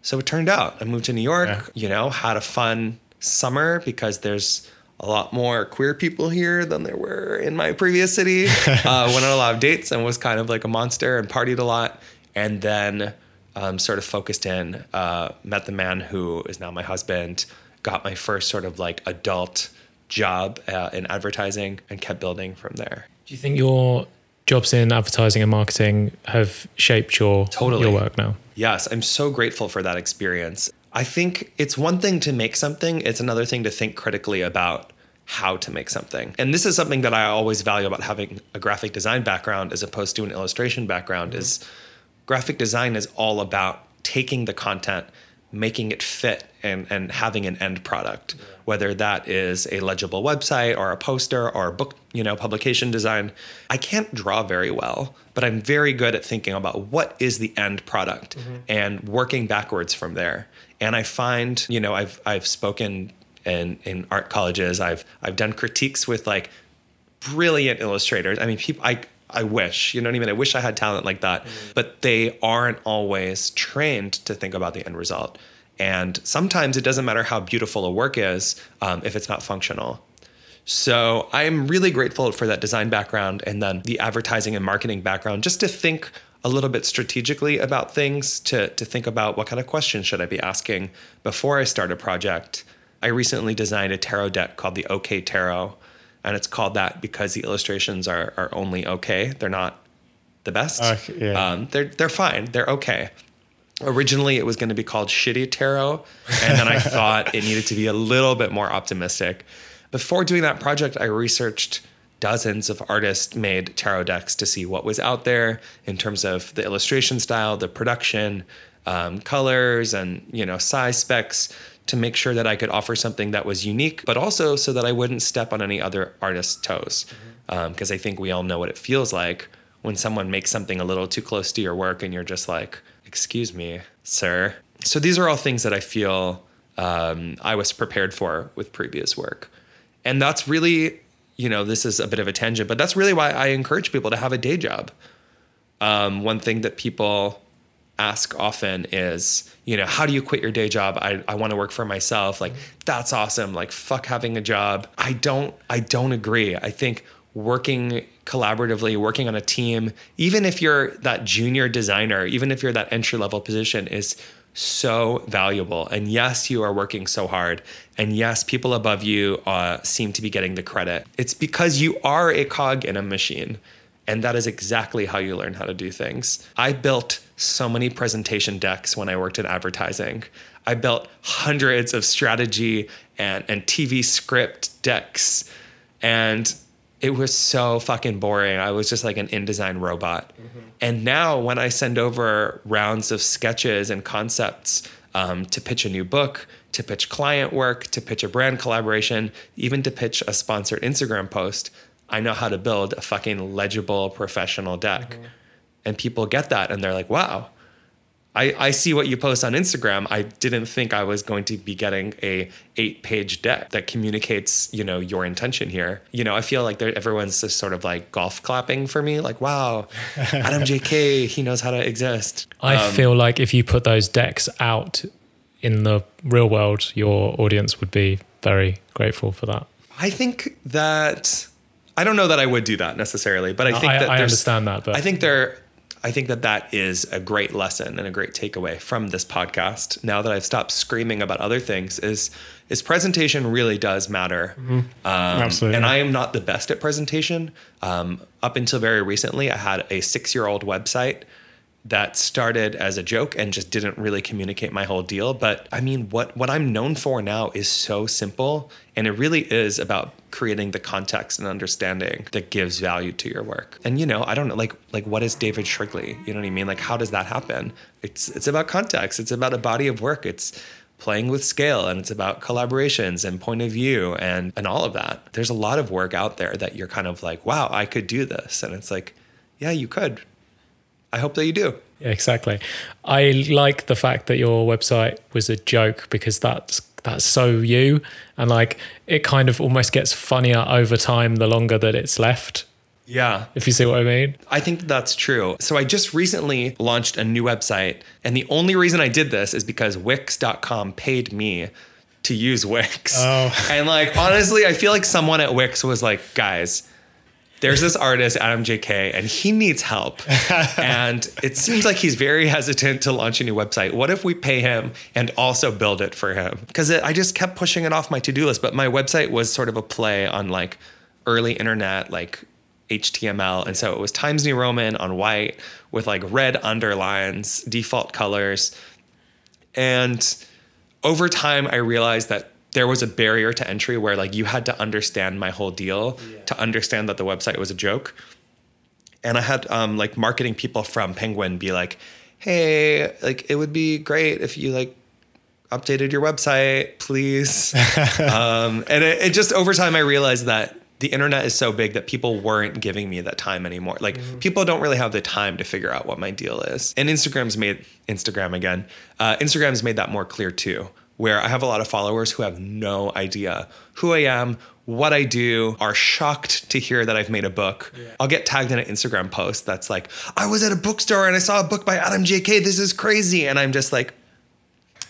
So it turned out I moved to New York, yeah. you know, had a fun summer because there's a lot more queer people here than there were in my previous city. uh, went on a lot of dates and was kind of like a monster and partied a lot. And then um, sort of focused in, uh, met the man who is now my husband, got my first sort of like adult job uh, in advertising, and kept building from there. Do you think your jobs in advertising and marketing have shaped your totally. your work now? Yes, I'm so grateful for that experience. I think it's one thing to make something, it's another thing to think critically about how to make something. And this is something that I always value about having a graphic design background as opposed to an illustration background mm-hmm. is graphic design is all about taking the content making it fit and, and having an end product yeah. whether that is a legible website or a poster or a book you know publication design i can't draw very well but i'm very good at thinking about what is the end product mm-hmm. and working backwards from there and i find you know i've i've spoken in in art colleges i've i've done critiques with like brilliant illustrators i mean people i I wish, you know what I mean? I wish I had talent like that, mm. but they aren't always trained to think about the end result. And sometimes it doesn't matter how beautiful a work is um, if it's not functional. So I'm really grateful for that design background and then the advertising and marketing background just to think a little bit strategically about things, to, to think about what kind of questions should I be asking before I start a project. I recently designed a tarot deck called the OK Tarot and it's called that because the illustrations are are only okay. They're not the best. Uh, yeah. um, they're they're fine. They're okay. Originally, it was going to be called Shitty Tarot, and then I thought it needed to be a little bit more optimistic. Before doing that project, I researched dozens of artist made tarot decks to see what was out there in terms of the illustration style, the production, um, colors, and you know size specs to make sure that I could offer something that was unique, but also so that I wouldn't step on any other artist's toes. Because mm-hmm. um, I think we all know what it feels like when someone makes something a little too close to your work and you're just like, excuse me, sir. So these are all things that I feel um, I was prepared for with previous work. And that's really, you know, this is a bit of a tangent, but that's really why I encourage people to have a day job. Um, one thing that people ask often is, you know, how do you quit your day job? I, I want to work for myself. Like, that's awesome. Like, fuck having a job. I don't, I don't agree. I think working collaboratively, working on a team, even if you're that junior designer, even if you're that entry level position, is so valuable. And yes, you are working so hard. And yes, people above you uh, seem to be getting the credit. It's because you are a cog in a machine And that is exactly how you learn how to do things. I built so many presentation decks when I worked in advertising. I built hundreds of strategy and, and TV script decks. And it was so fucking boring. I was just like an InDesign robot. Mm-hmm. And now when I send over rounds of sketches and concepts um, to pitch a new book, to pitch client work, to pitch a brand collaboration, even to pitch a sponsored Instagram post, I know how to build a fucking legible professional deck. Mm-hmm. And people get that and they're like, wow, I, I see what you post on Instagram. I didn't think I was going to be getting a eight page deck that communicates, you know, your intention here. You know, I feel like everyone's just sort of like golf clapping for me, like, wow, Adam JK, he knows how to exist. I um, feel like if you put those decks out in the real world, your audience would be very grateful for that. I think that I don't know that I would do that necessarily, but I think I, that I understand that. But I think there I think that that is a great lesson and a great takeaway from this podcast. Now that I've stopped screaming about other things, is is presentation really does matter. Mm-hmm. Um, Absolutely. And I am not the best at presentation. Um, up until very recently, I had a six year old website that started as a joke and just didn't really communicate my whole deal. But I mean, what what I'm known for now is so simple, and it really is about creating the context and understanding that gives value to your work. And you know, I don't know, like like what is David Shrigley? You know what I mean? Like how does that happen? It's it's about context. It's about a body of work. It's playing with scale and it's about collaborations and point of view and and all of that. There's a lot of work out there that you're kind of like, wow, I could do this. And it's like, yeah, you could I hope that you do. Yeah, exactly. I like the fact that your website was a joke because that's that's so you and like it kind of almost gets funnier over time the longer that it's left. Yeah. If you see what I mean. I think that's true. So I just recently launched a new website and the only reason I did this is because wix.com paid me to use Wix. Oh. And like honestly, I feel like someone at Wix was like, "Guys, there's this artist, Adam JK, and he needs help. and it seems like he's very hesitant to launch a new website. What if we pay him and also build it for him? Because I just kept pushing it off my to do list. But my website was sort of a play on like early internet, like HTML. And so it was Times New Roman on white with like red underlines, default colors. And over time, I realized that there was a barrier to entry where like you had to understand my whole deal yeah. to understand that the website was a joke. And I had um, like marketing people from Penguin be like, "Hey, like it would be great if you like updated your website, please." um, and it, it, just over time, I realized that the internet is so big that people weren't giving me that time anymore. Like mm-hmm. people don't really have the time to figure out what my deal is. And Instagram's made Instagram again. Uh, Instagram's made that more clear too where I have a lot of followers who have no idea who I am, what I do, are shocked to hear that I've made a book. Yeah. I'll get tagged in an Instagram post that's like, I was at a bookstore and I saw a book by Adam JK. This is crazy. And I'm just like,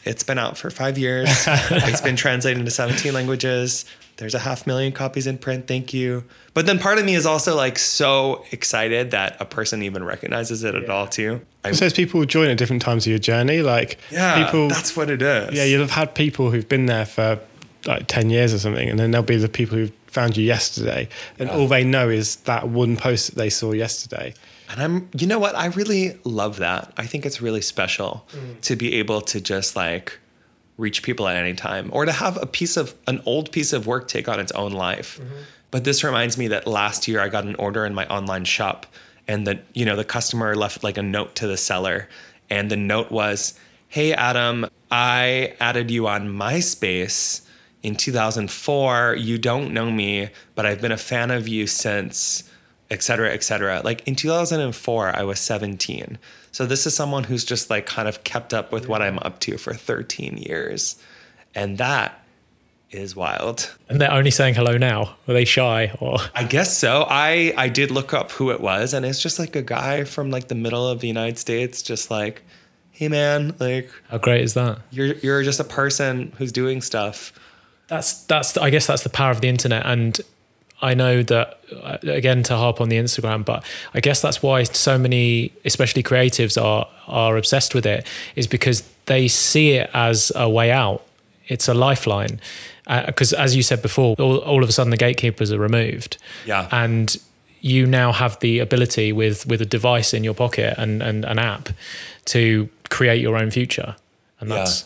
it's been out for five years. it's been translated into 17 languages. There's a half million copies in print. Thank you. But then part of me is also like so excited that a person even recognizes it yeah. at all too. I says people join at different times of your journey. Like yeah, people, that's what it is. Yeah, you'll have had people who've been there for like 10 years or something, and then there'll be the people who found you yesterday, and yeah. all they know is that one post that they saw yesterday. And I'm, you know what? I really love that. I think it's really special mm. to be able to just like reach people at any time or to have a piece of an old piece of work take on its own life. Mm-hmm. But this reminds me that last year I got an order in my online shop and the you know the customer left like a note to the seller and the note was, "Hey Adam, I added you on MySpace in 2004. You don't know me, but I've been a fan of you since et cetera, et cetera. Like in 2004, I was 17. So this is someone who's just like kind of kept up with what I'm up to for 13 years. And that is wild. And they're only saying hello now. Were they shy or I guess so. I I did look up who it was and it's just like a guy from like the middle of the United States just like hey man, like how great is that? You're you're just a person who's doing stuff. That's that's I guess that's the power of the internet and I know that uh, again to harp on the Instagram, but I guess that's why so many, especially creatives, are are obsessed with it, is because they see it as a way out. It's a lifeline, because uh, as you said before, all, all of a sudden the gatekeepers are removed. Yeah, and you now have the ability with with a device in your pocket and, and an app to create your own future. And that's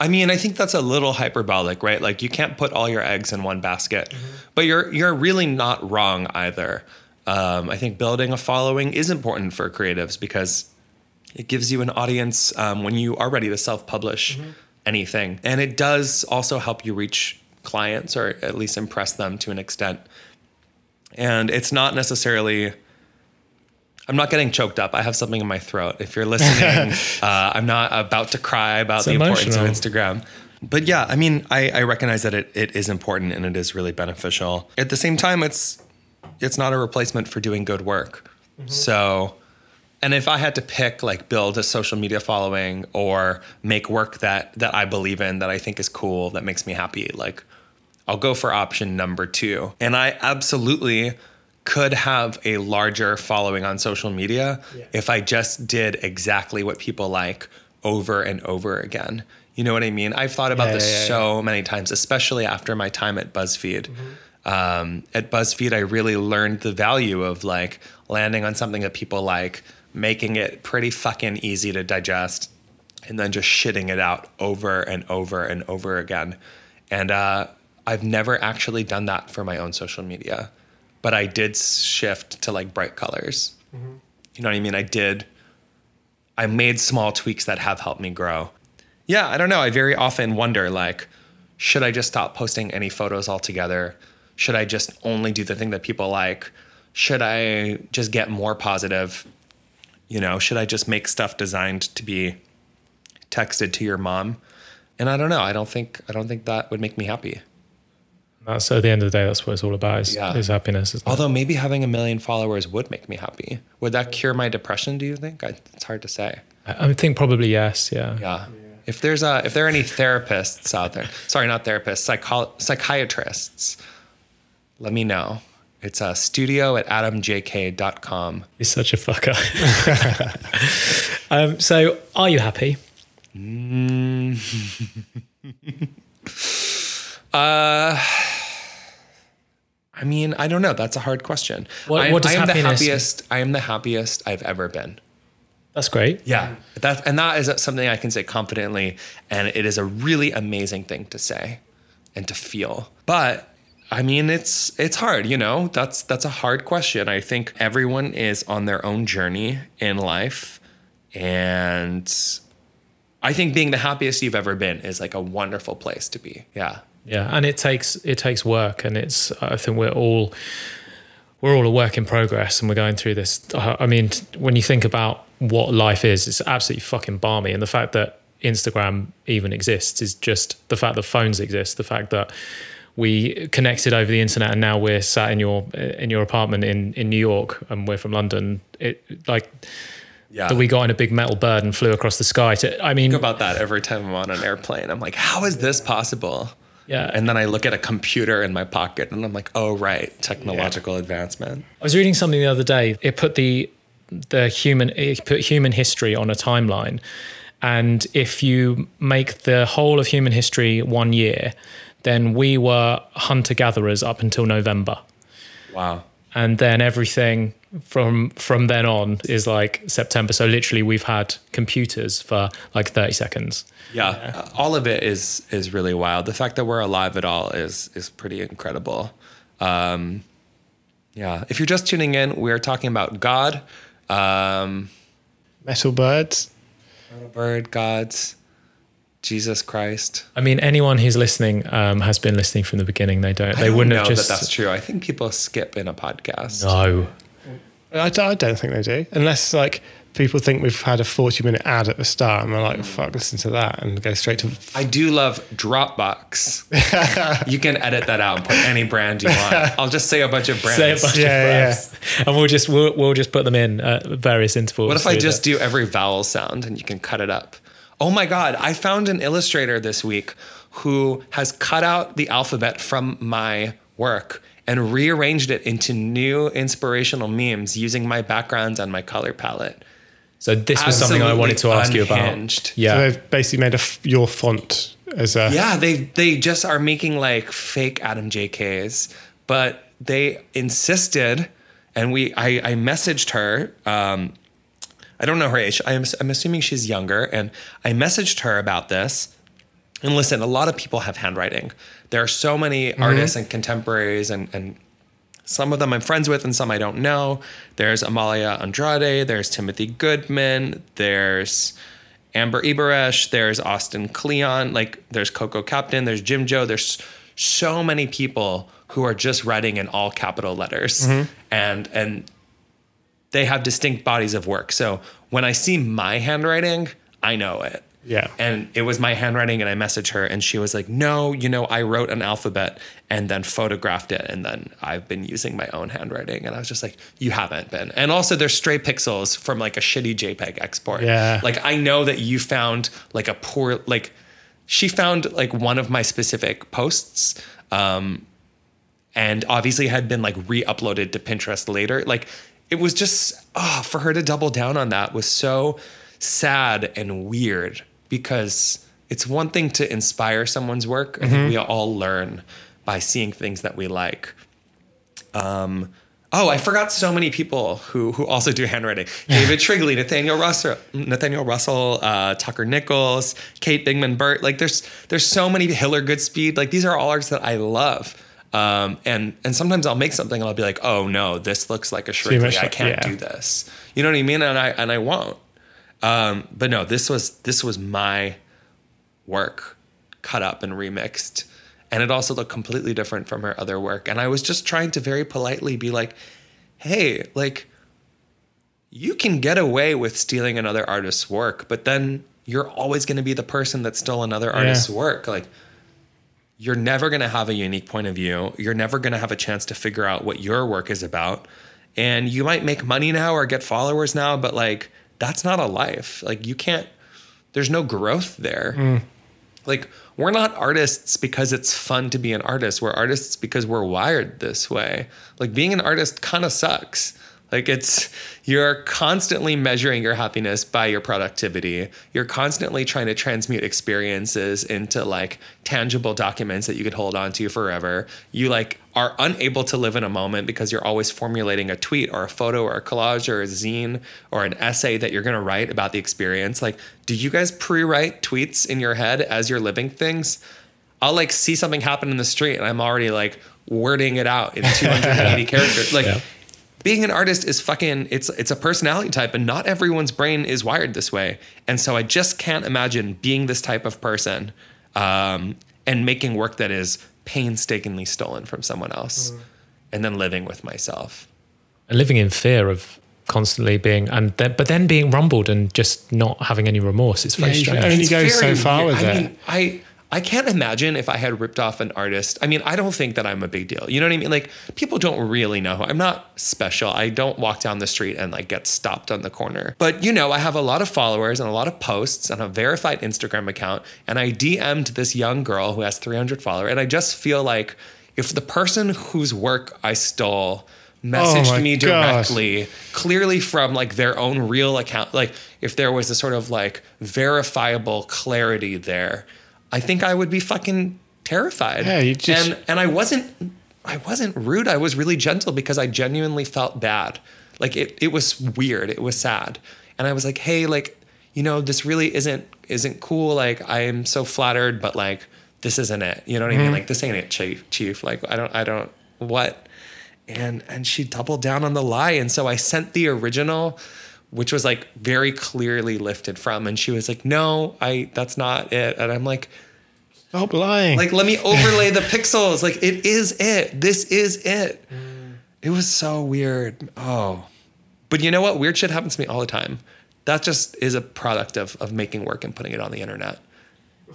I mean, I think that's a little hyperbolic, right? Like you can't put all your eggs in one basket, but you're you're really not wrong either. Um, I think building a following is important for creatives because it gives you an audience um, when you are ready to self-publish anything, and it does also help you reach clients or at least impress them to an extent. And it's not necessarily. I'm not getting choked up. I have something in my throat. If you're listening, uh, I'm not about to cry about It's the importance of. Instagram. But yeah, I mean, I, I recognize that it, it is important and it is really beneficial. At the same time, it's it's not a replacement for doing good work. So, and if I had to pick, like, build a social media following or make work that that I believe in, that I think is cool, that makes me happy, like, I'll go for option number two. And I absolutely could have a larger following on social media if I just did exactly what people like over and over again. You know what I mean? I've thought about Yeah, this yeah, yeah, so many times, especially after my time at BuzzFeed. Um, at BuzzFeed, I really learned the value of like landing on something that people like, making it pretty fucking easy to digest, and then just shitting it out over and over and over again. And uh, I've never actually done that for my own social media, but I did shift to like bright colors. Mm-hmm. You know what I mean? I did. I made small tweaks that have helped me grow. Yeah, I don't know. I very often wonder like, should I just stop posting any photos altogether? Should I just only do the thing that people like? Should I just get more positive? You know, should I just make stuff designed to be texted to your mom? And I don't know. I don't think I don't think that would make me happy. Uh, that's at the end of the day, that's what it's all about is, Yeah. is happiness. Isn't it? Although maybe having a million followers would make me happy. Would that cure my depression? Do you think? I, it's hard to say. I I think probably yes. Yeah. Yeah. If there's a if there are any therapists out there, sorry, not therapists, psycho- psychiatrists, let me know. It's a studio at adamjk.com. He's such a fucker. um, so, are you happy? Mm. Uh, I mean, I don't know. That's a hard question. What- I, what does I am the happiness- happiest. I am the happiest I've ever been. That's great. Yeah, that and that is something I can say confidently, and it is a really amazing thing to say and to feel. But I mean, it's it's hard, you know. That's that's a hard question. I think everyone is on their own journey in life, and I think being the happiest you've ever been is like a wonderful place to be. Yeah. Yeah, and it takes it takes work, and it's I think we're all we're all a work in progress, and we're going through this. I I mean, when you think about what life is, it's absolutely fucking balmy, and the fact that Instagram even exists is just the fact that phones exist, the fact that we connected over the internet, and now we're sat in your in your apartment in in New York, and we're from London. It like Yeah. that we got in a big metal bird and flew across the sky. To I mean, think about that every time I'm on an airplane. I'm like, how is this possible? Yeah, And then I look at a computer in my pocket and I'm like, oh, right, technological advancement. I was reading something the other day. It put the the human it put human history on a timeline, and if you make the whole of human history one year, then we were hunter gatherers up until November, Wow. and then everything from from then on is like September. So literally, we've had computers for like thirty seconds. Yeah, uh, all of it is is really wild. The fact that we're alive at all is is pretty incredible. Um, yeah, if you're just tuning in, we're talking about God, um, Metal birds. bird gods, Jesus Christ. I mean, anyone who's listening um, has been listening from the beginning. They don't. I They don't wouldn't know have just. that that's true. I think people skip in a podcast. no. I, d- I don't think they do, unless like people think we've had a forty-minute ad at the start, and they're like, mm. "Fuck, listen to that," and go straight to. I do love Dropbox. you can edit that out and put any brand you want. I'll just say a bunch of brands. Say a bunch Yeah, of yeah. brands, and we'll just we'll, we'll just put them in at various intervals. What if I just the- do every vowel sound and you can cut it up? Oh my God, I found an illustrator this week who has cut out the alphabet from my work and rearranged it into new inspirational memes using my backgrounds and my color palette. So this was something I wanted to ask you about. Unhinged. So Yeah, they've basically made a f- your font as a. Yeah, they they just are making like fake Adam JKs, but they insisted and we I, I messaged her. Um, I don't know her age. I'm, I'm assuming she's younger, and I messaged her about this. And listen, a lot of people have handwriting. There are so many mm-hmm. artists and contemporaries, and, and some of them I'm friends with, and some I don't know. There's Amalia Andrade, there's Timothy Goodman, there's Amber Iberesh, there's Austin Kleon, like there's Coco Capitán, there's Jim Joe. There's so many people who are just writing in all capital letters, mm-hmm. and and they have distinct bodies of work. So when I see my handwriting, I know it. Yeah. And it was my handwriting, and I messaged her, and she was like, No, you know, I wrote an alphabet and then photographed it, and then I've been using my own handwriting. And I was just like, You haven't been. And also, there's stray pixels from like a shitty JPEG export. Yeah. Like, I know that you found like a poor, like, she found like one of my specific posts um, and obviously had been like re-uploaded to Pinterest later. Like it was just oh, for her to double down on that was so sad and weird because it's one thing to inspire someone's work. I think we all learn by seeing things that we like. Um, oh, I forgot so many people who who also do handwriting. David Shrigley, Nathaniel Russell, Nathaniel Russell, uh, Tucker Nichols, Kate Bingaman Burt. Like there's there's so many Hiller Goodspeed. Like these are all artists that I love. Um, and and sometimes I'll make something and I'll be like, oh no, this looks like a Shrigley. I can't yeah. do this. You know what I mean? And I and I won't. Um, but no, this was this was my work cut up and remixed. And it also looked completely different from her other work. And I was just trying to very politely be like, hey, like, you can get away with stealing another artist's work, but then you're always going to be the person that stole another artist's work. Like, you're never going to have a unique point of view. You're never going to have a chance to figure out what your work is about. And you might make money now or get followers now, but like, that's not a life. Like, you can't, there's no growth there. Mm. Like, we're not artists because it's fun to be an artist. We're artists because we're wired this way. Like, being an artist kind of sucks. Like, it's, you're constantly measuring your happiness by your productivity. You're constantly trying to transmute experiences into like tangible documents that you could hold on to forever. You like are unable to live in a moment because you're always formulating a tweet or a photo or a collage or a zine or an essay that you're going to write about the experience. Like, do you guys pre write tweets in your head as you're living things? I'll like see something happen in the street and I'm already like wording it out in 280 characters. Like, Yeah. Being an artist is fucking it's it's a personality type and not everyone's brain is wired this way. And so i just can't imagine being this type of person um, and making work that is painstakingly stolen from someone else and then living with myself. And living in fear of constantly being and then, but then being rumbled and just not having any remorse it's very Yeah, you can strange. only It's go so far with I it. Mean, I I can't imagine if I had ripped off an artist. I mean, I don't think that I'm a big deal. You know what I mean? Like people don't really know I'm not special. I don't walk down the street and like get stopped on the corner. But you know, I have a lot of followers and a lot of posts and a verified Instagram account. And I DM'd this young girl who has 300 followers. And I just feel like if the person whose work I stole messaged Oh me gosh. directly clearly from like their own real account like if there was a sort of like verifiable clarity there i think i would be fucking terrified. Yeah, you just- and and i wasn't i wasn't rude. I was really gentle because i genuinely felt bad. Like it, it was weird. It was sad. And i was like hey like you know this really isn't isn't cool. Like i am so flattered but like this isn't it. You know what i Mm-hmm. mean like this ain't it chief chief. Like i don't i don't what? And and she doubled down on the lie. And so i sent the original which was like very clearly lifted from. And she was like no i that's not it. And i'm like Stop lying. like let me overlay the pixels. Like it is it. This is it. Mm. It was so weird. Oh. But you know what? Weird shit happens to me all the time. That just is a product of of making work and putting it on the internet.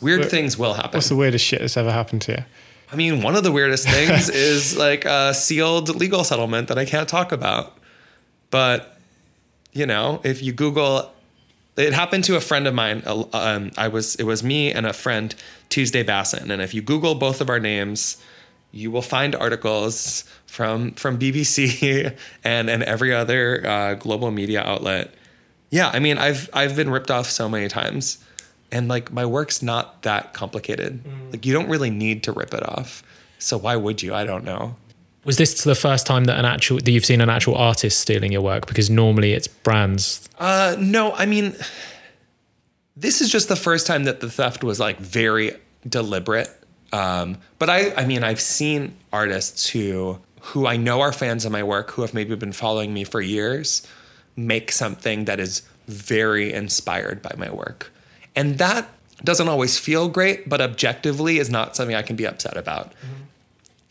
Weird things will happen. What's the weirdest shit that's ever happened to you? I mean, one of the weirdest things is like a sealed legal settlement that I can't talk about. But, you know, if you Google, it happened to a friend of mine. Um, I was, it was me and a friend, Tuesday Bassen. And if you Google both of our names, you will find articles from from BBC and and every other uh, global media outlet. Yeah, I mean, I've I've been ripped off so many times, and like my work's not that complicated. Like you don't really need to rip it off. So why would you? I don't know. Was this the first time that an actual that you've seen an actual artist stealing your work? Because normally it's brands. Uh, no, I mean, this is just the first time that the theft was like very deliberate. Um, but I, I mean, I've seen artists who who I know are fans of my work, who have maybe been following me for years, make something that is very inspired by my work, and that doesn't always feel great, but objectively is not something I can be upset about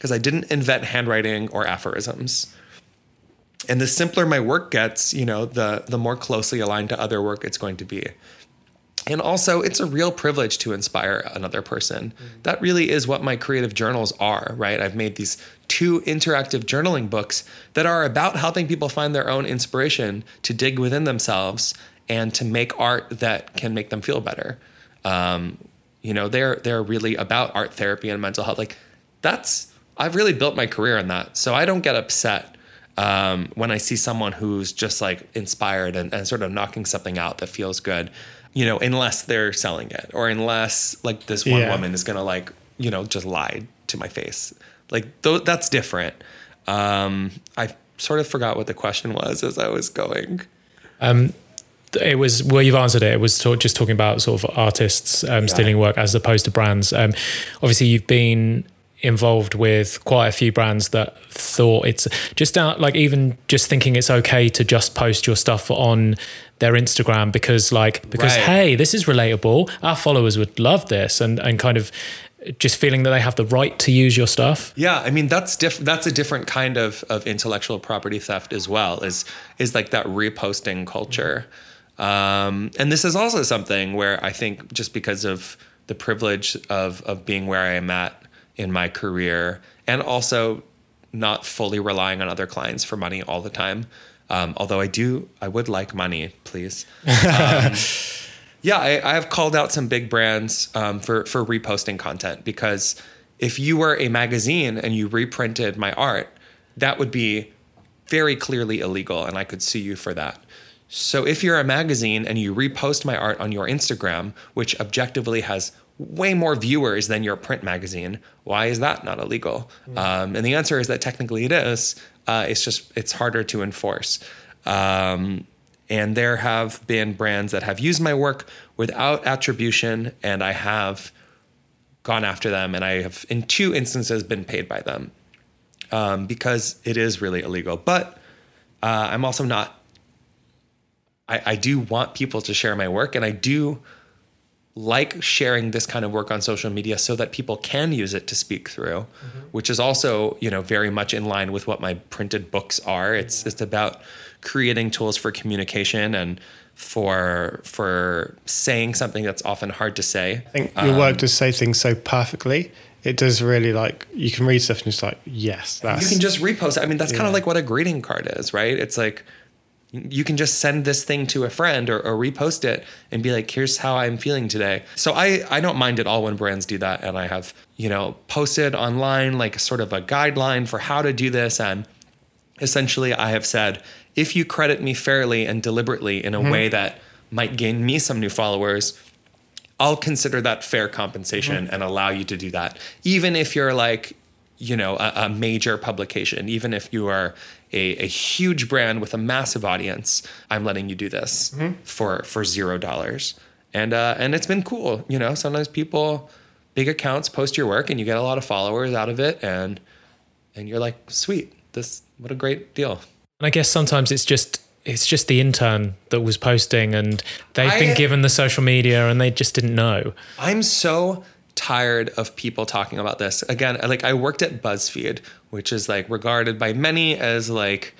because I didn't invent handwriting or aphorisms. And the simpler my work gets, you know, the the more closely aligned to other work it's going to be. And also, it's a real privilege to inspire another person. That really is what my creative journals are, right? I've made these two interactive journaling books that are about helping people find their own inspiration to dig within themselves and to make art that can make them feel better. Um, you know, they're they're really about art therapy and mental health. Like that's I've really built my career on that, so I don't get upset um, when I see someone who's just like inspired and, and sort of knocking something out that feels good. You know, unless they're selling it, or unless like this one Yeah. woman is gonna like you know just lie to my face. Like th- that's different. Um, I sort of forgot what the question was as I was going. It was well, you've answered it. It was talk, just talking about sort of artists um, stealing work as opposed to brands. Um, obviously, you've been involved with quite a few brands that thought it's just out like even just thinking it's okay to just post your stuff on their Instagram because like because Right. hey this is relatable our followers would love this and and kind of just feeling that they have the right to use your stuff Yeah, I mean that's diff- that's a different kind of of intellectual property theft as well. Is is like that reposting culture, um, and this is also something where I think just because of the privilege of of being where I am at in my career, and also not fully relying on other clients for money all the time. Um, although I do, I would like money, please. Yeah, I, I have called out some big brands um, for for reposting content because if you were a magazine and you reprinted my art, that would be very clearly illegal, and I could sue you for that. So if you're a magazine and you repost my art on your Instagram, which objectively has way more viewers than your print magazine, why is that not illegal? Um, and the answer is that technically it is. Uh, it's just it's harder to enforce. Um, and there have been brands that have used my work without attribution, and I have gone after them, and I have, in two instances, been paid by them um, because it is really illegal. But uh, I'm also not. I, I do want people to share my work, and I do like sharing this kind of work on social media so that people can use it to speak through, mm-hmm. which is also you know very much in line with what my printed books are. It's it's about creating tools for communication and for for saying something that's often hard to say. I think your um, work does say things so perfectly. It does really like you can read stuff and it's like, yes, that's you can just repost it. I mean, that's kind of like what a greeting card is, right? It's like you can just send this thing to a friend or, or repost it and be like, here's how I'm feeling today. So I, I don't mind at all when brands do that. And I have, you know, posted online like sort of a guideline for how to do this. And essentially I have said, if you credit me fairly and deliberately in a mm-hmm. way that might gain me some new followers, I'll consider that fair compensation mm-hmm. and allow you to do that. Even if you're like, you know, a, a major publication, even if you are a, a huge brand with a massive audience, I'm letting you do this for for zero dollars. And uh, and it's been cool. You know, sometimes people, big accounts post your work and you get a lot of followers out of it, and and you're like, sweet, this what a great deal. And I guess sometimes it's just it's just the intern that was posting and they've I- been given the social media and they just didn't know. I'm so tired of people talking about this. Again, like I worked at BuzzFeed, which is like regarded by many as like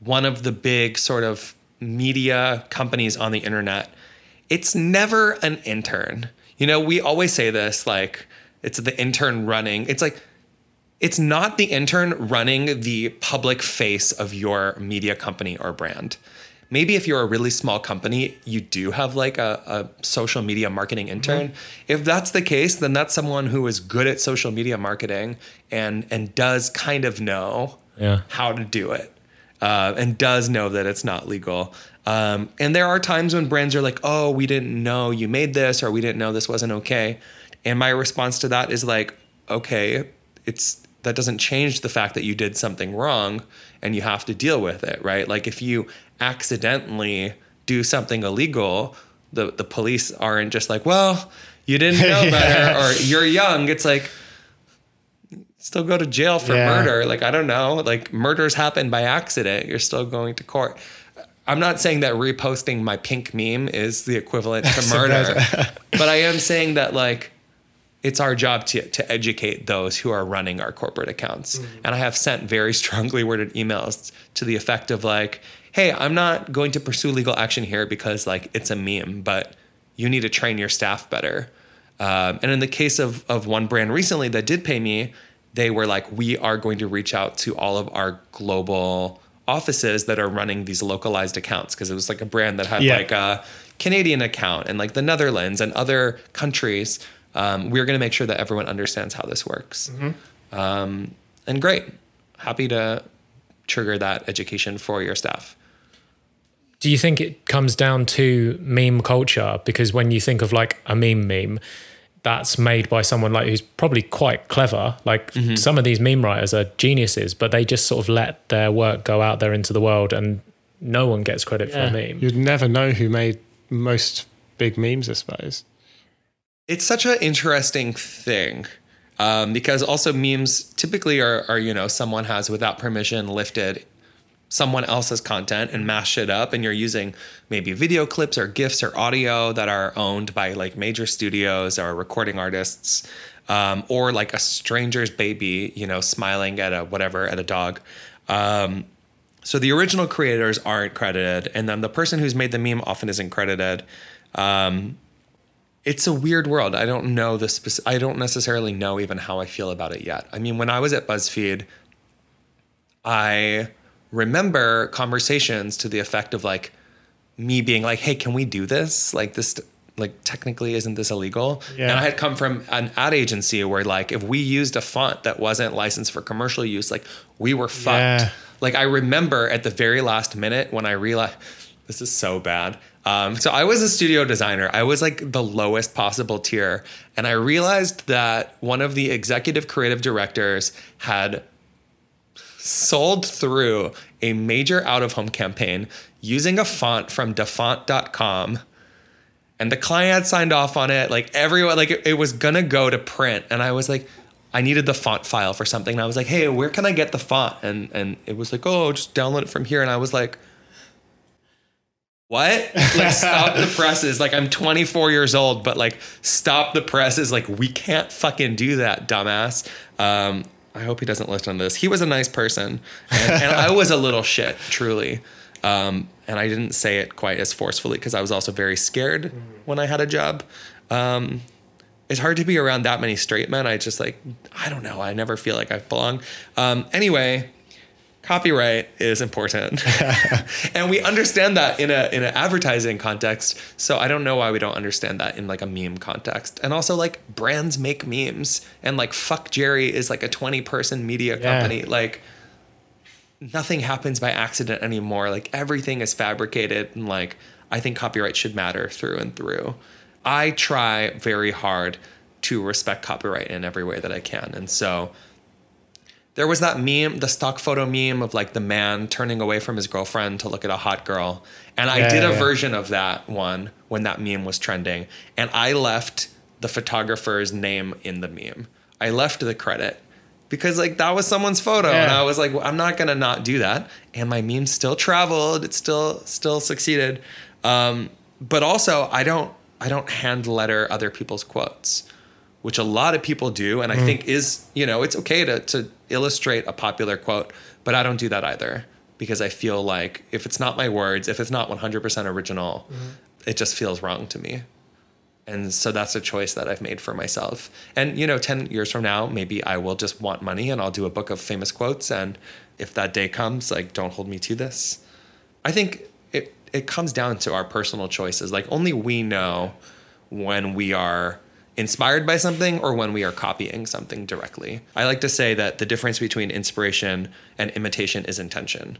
one of the big sort of media companies on the internet. It's never an intern. You know, we always say this like it's the intern running. It's like it's not the intern running the public face of your media company or brand. Maybe if you're a really small company, you do have like a, a social media marketing intern. If that's the case, then that's someone who is good at social media marketing and and does kind of know Yeah. how to do it uh, and does know that it's not legal. Um, and there are times when brands are like, "Oh, we didn't know you made this, or we didn't know this wasn't okay." And my response to that is like, "Okay, it's that doesn't change the fact that you did something wrong and you have to deal with it, right? Like if you accidentally do something illegal, the the police aren't just like, well, you didn't know Yeah. better or you're young. It's like still go to jail for Yeah. murder. Like I don't know, like murders happen by accident. You're still going to court. I'm not saying that reposting my pink meme is the equivalent to murder, but I am saying that like it's our job to, to educate those who are running our corporate accounts. Mm-hmm. And I have sent very strongly worded emails to the effect of like, hey, I'm not going to pursue legal action here because like it's a meme, but you need to train your staff better. Um, and in the case of, of one brand recently that did pay me, they were like, we are going to reach out to all of our global offices that are running these localized accounts because it was like a brand that had Yeah. like a Canadian account and like the Netherlands and other countries. Um, we're going to make sure that everyone understands how this works. Um, and great. Happy to trigger that education for your staff. Do you think it comes down to meme culture? Because when you think of like a meme meme, that's made by someone like who's probably quite clever. Like some of these meme writers are geniuses, but they just sort of let their work go out there into the world and no one gets credit for a meme. You'd never know who made most big memes, I suppose. It's such an interesting thing um, because also memes typically are, are, you know, someone has without permission lifted someone else's content and mash it up and you're using maybe video clips or gifs or audio that are owned by like major studios or recording artists um, or like a stranger's baby you know smiling at a whatever at a dog um, so the original creators aren't credited and then the person who's made the meme often isn't credited um, it's a weird world. I don't know the speci- I don't necessarily know even how I feel about it yet. I mean, when I was at BuzzFeed, I remember conversations to the effect of like me being like, "Hey, can we do this? Like this like technically isn't this illegal?" Yeah. And I had come from an ad agency where like if we used a font that wasn't licensed for commercial use, like we were fucked. Yeah. Like I remember at the very last minute when I realized this is so bad. Um, so I was a studio designer. I was like the lowest possible tier, and I realized that one of the executive creative directors had sold through a major out of home campaign using a font from dafont.com and the client had signed off on it. Like everyone like it, it was gonna go to print. And i was like i needed the font file for something. And i was like hey where can i get the font? And and it was like oh just download it from here. And i was like what? Like stop the presses. Like i'm 24 years old but like stop the presses. Like we can't fucking do that dumbass. Um i hope he doesn't listen to this. He was a nice person and, and i was a little shit truly. Um and i didn't say it quite as forcefully because i was also very scared when i had a job. Um it's hard to be around that many straight men. I just like i don't know. I never feel like i belong. Um anyway copyright is important. And we understand that in a in an advertising context so i don't know why we don't understand that in like a meme context. And also like brands make memes and like fuck jerry is like a 20 person media Yeah. company. Like nothing happens by accident anymore. Like everything is fabricated and like i think copyright should matter through and through. I try very hard to respect copyright in every way that i can. And so there was that meme, the stock photo meme of like the man turning away from his girlfriend to look at a hot girl. And I Yeah, did a yeah. version of that one when that meme was trending. And I left the photographer's name in the meme. I left the credit because like that was someone's photo. And I was like, well, I'm not gonna not do that. And my meme still traveled. It still still succeeded. Um, but also I don't I don't hand letter other people's quotes which a lot of people do and i think is you know it's okay to, to illustrate a popular quote but i don't do that either because i feel like if it's not my words if it's not 100% original mm-hmm. it just feels wrong to me. And so that's a choice that i've made for myself. And you know 10 years from now maybe i will just want money and i'll do a book of famous quotes. And if that day comes like don't hold me to this. I think it it comes down to our personal choices. Like only we know when we are inspired by something or when we are copying something directly. I like to say that the difference between inspiration and imitation is intention.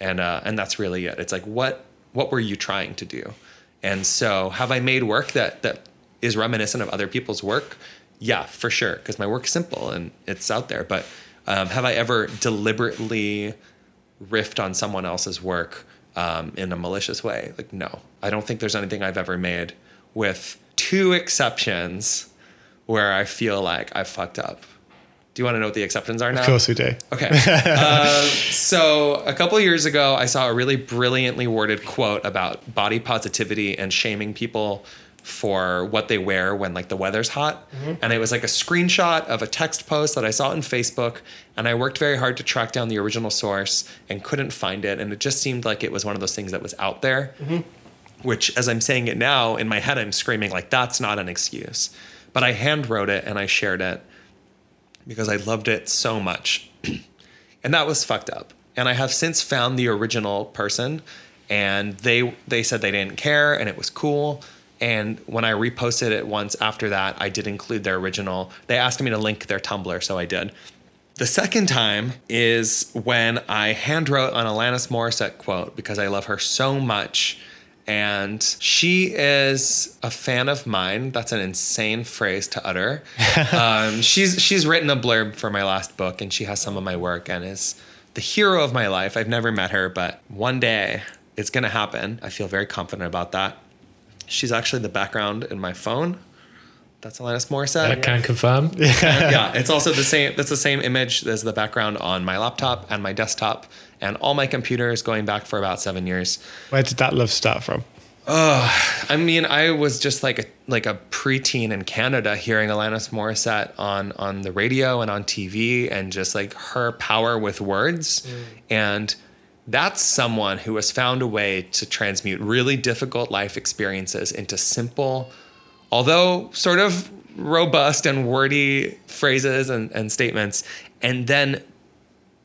And uh, and that's really it. It's like what what were you trying to do? And so have I made work that that is reminiscent of other people's work? Yeah, for sure, because my work's simple and it's out there. But Um, have I ever deliberately riffed on someone else's work um, in a malicious way? Like, no. I don't think there's anything I've ever made, with two exceptions, where I feel like I fucked up. Do you want to know what the exceptions are now? Of course we do. Okay. uh, so a couple years ago, I saw a really brilliantly worded quote about body positivity and shaming people for what they wear when like the weather's hot and it was like a screenshot of a text post that i saw on facebook and i worked very hard to track down the original source and couldn't find it and it just seemed like it was one of those things that was out there which as i'm saying it now in my head i'm screaming like that's not an excuse. But i hand wrote it and i shared it because i loved it so much. And that was fucked up. And i have since found the original person and they they said they didn't care and it was cool. And when i reposted it once after that i did include their original. They asked me to link their tumblr so i did. The second time is when i handwrote an alanis morissette quote because i love her so much and she is a fan of mine. That's an insane phrase to utter. um, she's she's written a blurb for my last book, and she has some of my work, and is the hero of my life. I've never met her, but one day it's gonna happen. I feel very confident about that. She's actually the background in my phone. That's Alanis Morissette I can confirm. yeah, it's also the same. That's the same image as the background on my laptop and my desktop and all my computers going back for about seven years. Where did that love start from? Oh, I mean, I was just like a like a preteen in Canada hearing Alanis Morissette on on the radio and on TV, and just like her power with words, mm. and that's someone who has found a way to transmute really difficult life experiences into simple, although sort of robust and wordy phrases and, and statements, and then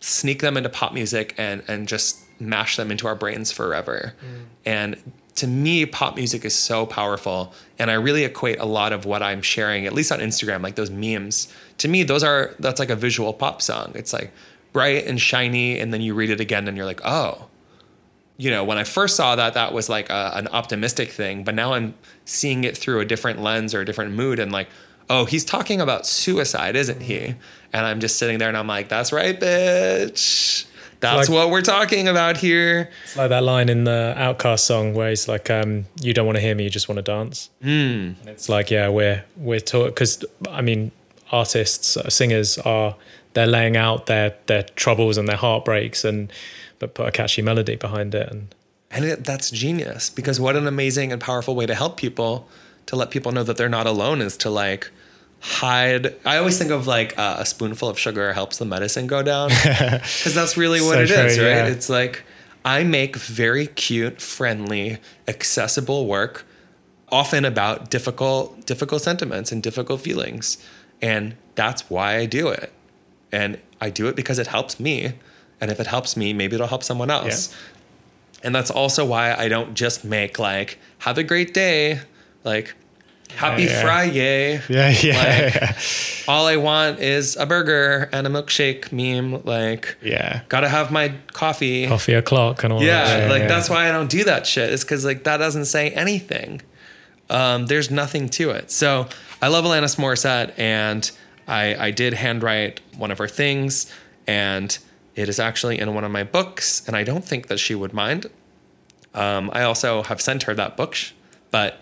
sneak them into pop music and and just mash them into our brains forever. Mm. And to me, pop music is so powerful, and I really equate a lot of what I'm sharing, at least on Instagram, like those memes. To me, those are that's like a visual pop song. It's like bright and shiny, and then you read it again, and you're like, oh. You know, when I first saw that, that was like a, an optimistic thing, but now I'm seeing it through a different lens or a different mood, and like, oh, he's talking about suicide, isn't he? And I'm just sitting there, and I'm like, that's right, bitch. That's like- what we're talking about here. It's like that line in the OutKast song where he's like, um, "You don't want to hear me, you just want to dance." Mm. And it's like, yeah, we're we're taught because I mean, artists, uh, singers are they're laying out their their troubles and their heartbreaks, and but put a catchy melody behind it, and And it, that's genius because what an amazing and powerful way to help people, to let people know that they're not alone is to like hide. I always think of like uh, a spoonful of sugar helps the medicine go down because that's really what So it is, true, right? yeah. It's like I make very cute, friendly, accessible work, often about difficult, difficult sentiments and difficult feelings, and that's why I do it. And I do it because it helps me, and if it helps me, maybe it'll help someone else. And that's also why I don't just make like "Have a great day," like "Happy yeah. Friday." Yeah, yeah, Like, yeah. All I want is a burger and a milkshake meme. Like, Yeah. gotta have my coffee. coffee o'clock and all Yeah, that. like yeah. that's why I don't do that shit. It's because like that doesn't say anything. Um, there's nothing to it. So I love Alanis Morissette, and I I did handwrite one of her things, and it is actually in one of my books, and I don't think that she would mind. Um, I also have sent her that book, but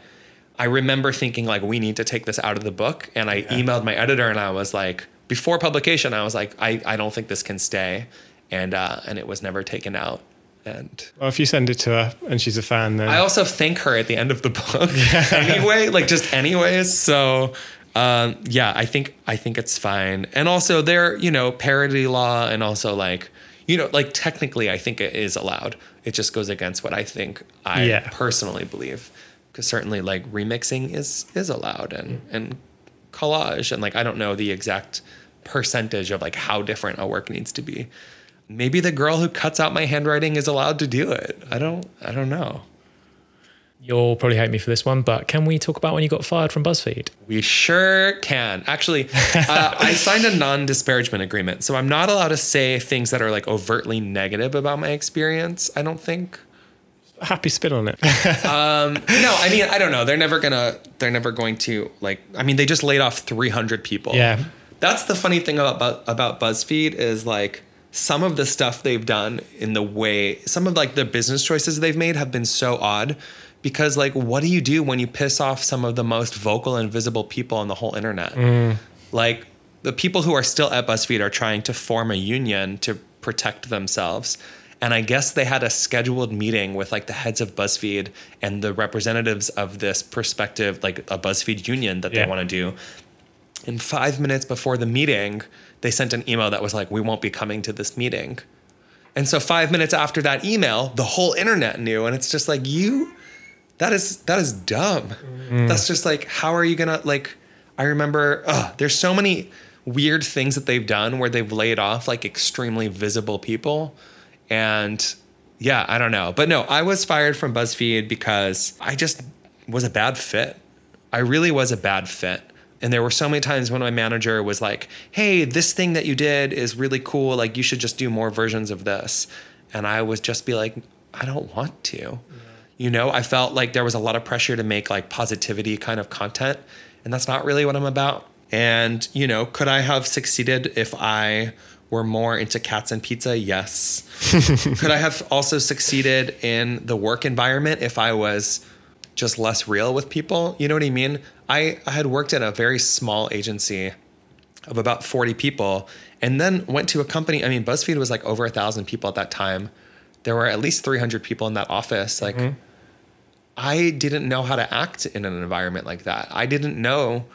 I remember thinking like we need to take this out of the book, and I emailed my editor, and I was like, before publication, I was like, I, I don't think this can stay, and uh, and it was never taken out, and Well, if you send it to her and she's a fan, then I also thank her at the end of the book anyway, like just anyways. So um, yeah, I think I think it's fine. And also there, you know, parody law and also like, you know, like technically I think it is allowed. It just goes against what I think I Yeah. personally believe. Because certainly like remixing is is allowed and and collage and like I don't know the exact percentage of like how different a work needs to be. Maybe the girl who cuts out my handwriting is allowed to do it. I don't I don't know. You'll probably hate me for this one, but can we talk about when you got fired from BuzzFeed? We sure can. Actually, uh, I signed a non disparagement agreement. So I'm not allowed to say things that are like overtly negative about my experience, I don't think. Happy spin on it. Um, no, I mean, I don't know. They're never gonna, they're never going to, like, I mean, they just laid off 300 people. Yeah. that's the funny thing about about BuzzFeed is like some of the stuff they've done in the way some of like the business choices they've made have been so odd because like what do you do when you piss off some of the most vocal and visible people on the whole internet mm. like the people who are still at buzzfeed are trying to form a union to protect themselves and i guess they had a scheduled meeting with like the heads of buzzfeed and the representatives of this perspective like a buzzfeed union that Yeah. they want to do and five minutes before the meeting, they sent an email that was like, "We won't be coming to this meeting." And so five minutes after that email, the whole internet knew, and it's just like you, that is that is dumb. Mm. That's just like, how are you gonna like? I remember, ugh, there's so many weird things that they've done where they've laid off like extremely visible people, and yeah, I don't know, but no, I was fired from BuzzFeed because I just was a bad fit. I really was a bad fit. And there were so many times when my manager was like, hey, this thing that you did is really cool. Like, you should just do more versions of this. And I would just be like, I don't want to. You know, I felt like there was a lot of pressure to make like positivity kind of content. And that's not really what I'm about. And, you know, could I have succeeded if I were more into cats and pizza? Yes. could I have also succeeded in the work environment if I was just less real with people. You know what I mean? I, I had worked at a very small agency of about 40 people and then went to a company. I mean, BuzzFeed was like over a thousand people at that time. There were at least 300 people in that office. Like, mm-hmm. I didn't know how to act in an environment like that. I didn't know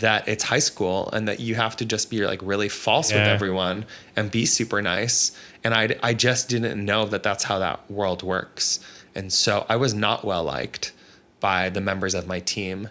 that it's high school and that you have to just be like really false with everyone and be super nice. And I, I just didn't know that that's how that world works. And so I was not well liked by the members of my team.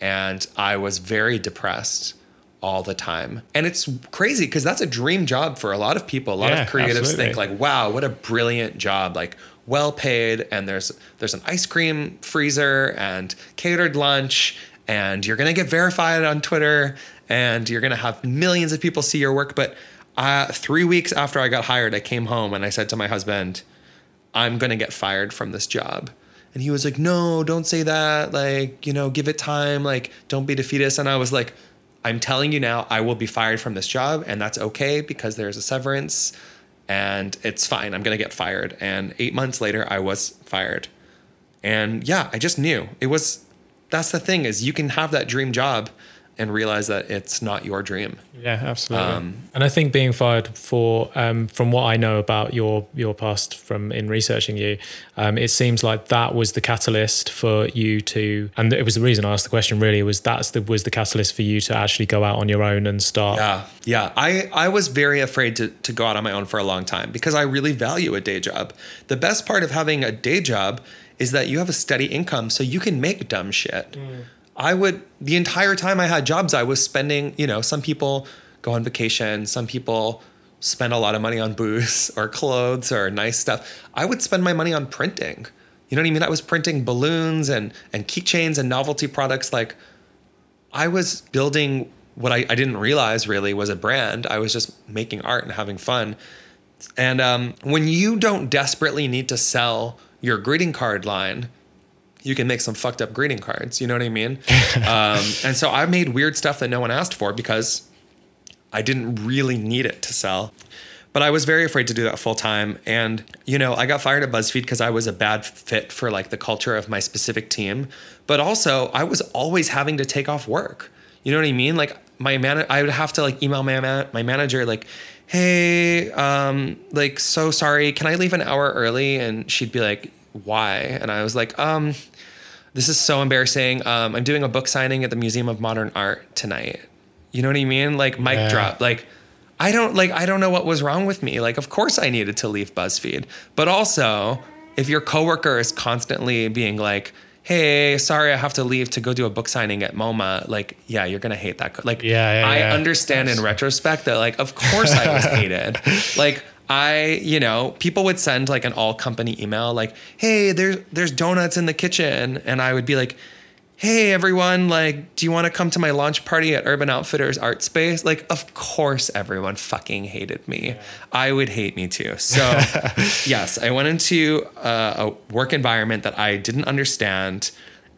And I was very depressed all the time. And it's crazy because that's a dream job for a lot of people. A lot Yeah, of creatives absolutely. think like, wow, what a brilliant job. Like well paid and there's there's an ice cream freezer and catered lunch and you're gonna get verified on Twitter and you're gonna have millions of people see your work. But uh, three weeks after I got hired, I came home and I said to my husband, I'm gonna get fired from this job. And he was like, No, don't say that. Like, you know, give it time. Like, don't be defeatist. And I was like, I'm telling you now, I will be fired from this job, and that's okay because there's a severance and it's fine. I'm gonna get fired. And eight months later, I was fired. And yeah, I just knew it was that's the thing is you can have that dream job and realize that it's not your dream. Yeah, absolutely. And I think being fired for, um, from what I know about your your past from in researching you, um, it seems like that was the catalyst for you to, and it was the reason I asked the question. Really, was that's the was the catalyst for you to actually go out on your own and start. Yeah, yeah. I, I was very afraid to, to go out on my own for a long time because I really value a day job. The best part of having a day job is that you have a steady income so you can make dumb shit. I would, the entire time I had jobs, I was spending, you know, some people go on vacation, some people spend a lot of money on booze or clothes or nice stuff. I would spend my money on printing. You know what I mean? I was printing balloons and, and keychains and novelty products like I was building what I, I didn't realize really was a brand. I was just making art and having fun. And um, when you don't desperately need to sell your greeting card line, you can make some fucked up greeting cards. You know what I mean? um, and so I made weird stuff that no one asked for because I didn't really need it to sell. But I was very afraid to do that full time. And, you know, I got fired at BuzzFeed because I was a bad fit for like the culture of my specific team. But also, I was always having to take off work. You know what I mean? Like, my man, I would have to like email my, man- my manager, like, hey, um, like, so sorry, can I leave an hour early? And she'd be like, why? And I was like, um, this is so embarrassing. Um, I'm doing a book signing at the Museum of Modern Art tonight. You know what I mean? Like mic Yeah. drop. Like I don't like I don't know what was wrong with me. Like of course I needed to leave BuzzFeed. But also, if your coworker is constantly being like, "Hey, sorry, I have to leave to go do a book signing at MoMA," like, yeah, you're gonna hate that. Like, Yeah, yeah, I yeah. understand in retrospect that, like, of course I was hated. like, I, you know, people would send like an all company email, like, "Hey, there's there's donuts in the kitchen," and I would be like, "Hey, everyone, like, do you want to come to my launch party at Urban Outfitters Art Space?" Like, of course, everyone fucking hated me. I would hate me too. So, yes, I went into uh, a work environment that I didn't understand,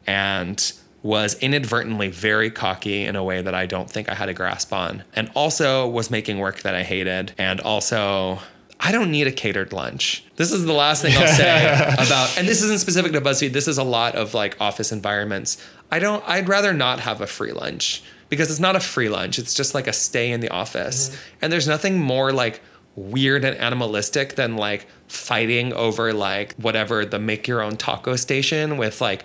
and was inadvertently very cocky in a way that I don't think I had a grasp on, and also was making work that I hated, and also. I don't need a catered lunch. This is the last thing I'll say about, and this isn't specific to BuzzFeed. This is a lot of like office environments. I don't, I'd rather not have a free lunch because it's not a free lunch. It's just like a stay in the office. Mm-hmm. And there's nothing more like weird and animalistic than like fighting over like whatever the make your own taco station with like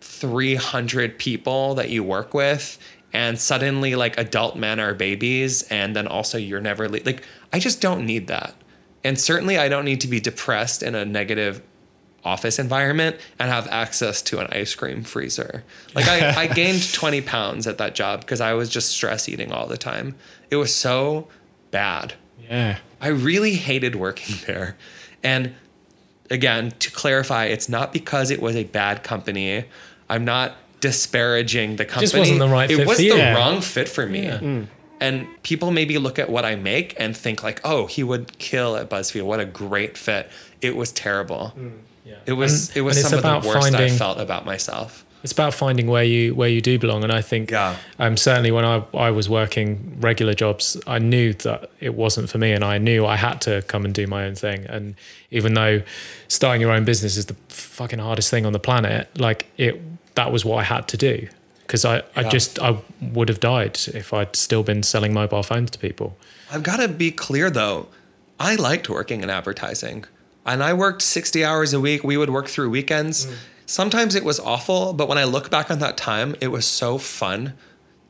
300 people that you work with and suddenly like adult men are babies and then also you're never le- like I just don't need that. And certainly I don't need to be depressed in a negative office environment and have access to an ice cream freezer. Like I, I gained 20 pounds at that job because I was just stress eating all the time. It was so bad. Yeah. I really hated working there. And again, to clarify, it's not because it was a bad company. I'm not disparaging the company. just wasn't the right it fit was for the Yeah. wrong fit for me. Mm. And people maybe look at what I make and think like, "Oh, he would kill at BuzzFeed. What a great fit." It was terrible. yeah It was And- it was and it's some of about the worst I finding- felt about myself. It's about finding where you where you do belong, and I think Yeah. um, certainly when I, I was working regular jobs, I knew that it wasn't for me, and I knew I had to come and do my own thing. And even though starting your own business is the fucking hardest thing on the planet, like it, that was what I had to do because I, I just I would have died if I'd still been selling mobile phones to people. I've got to be clear though. I liked working in advertising. And I worked 60 hours a week. We would work through weekends. Mm. Sometimes it was awful, but when I look back on that time, it was so fun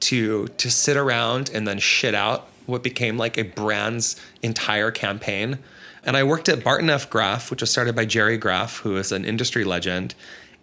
to to sit around and then shit out what became like a brand's entire campaign. And I worked at Barton F. Graf, which was started by Gerry Graf, who is an industry legend.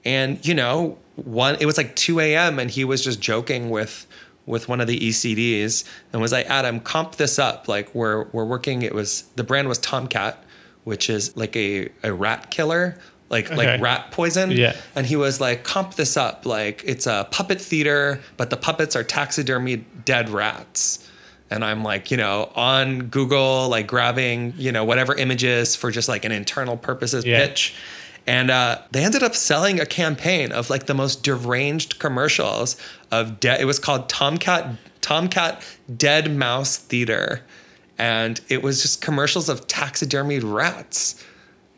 And you know, one it was like 2 a.m. and he was just joking with with one of the ECDs and was like, Adam, comp this up. Like we're we're working. It was the brand was Tomcat, which is like a, a rat killer, like Okay. like rat poison. Yeah. And he was like, comp this up. Like it's a puppet theater, but the puppets are taxidermy dead rats. And I'm like, you know, on Google, like grabbing, you know, whatever images for just like an internal purposes Yeah. pitch. And uh, they ended up selling a campaign of like the most deranged commercials of dead. It was called Tomcat Tomcat Dead Mouse Theater, and it was just commercials of taxidermied rats.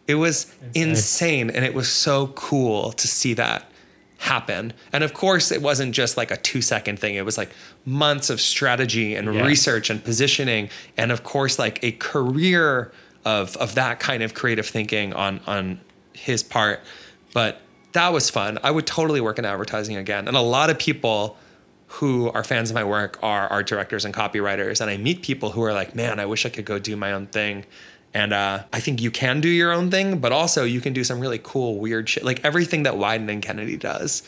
It was insane, and it was so cool to see that happen. And of course, it wasn't just like a two second thing. It was like months of strategy and Yeah. research and positioning, and of course, like a career of of that kind of creative thinking on on his part. But that was fun. I would totally work in advertising again. And a lot of people who are fans of my work are art directors and copywriters. And I meet people who are like, man, I wish I could go do my own thing. And uh, I think you can do your own thing, but also you can do some really cool, weird shit, like everything that Wieden and Kennedy does.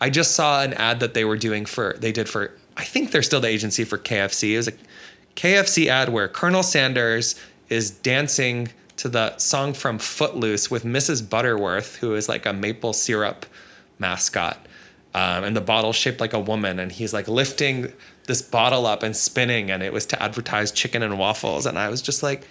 I just saw an ad that they were doing for, they did for, I think they're still the agency for KFC. It was a KFC ad where Colonel Sanders is dancing to the song from Footloose with Mrs. Butterworth, who is like a maple syrup mascot. Um, and the bottle shaped like a woman, and he's like lifting this bottle up and spinning, and it was to advertise chicken and waffles. And I was just like,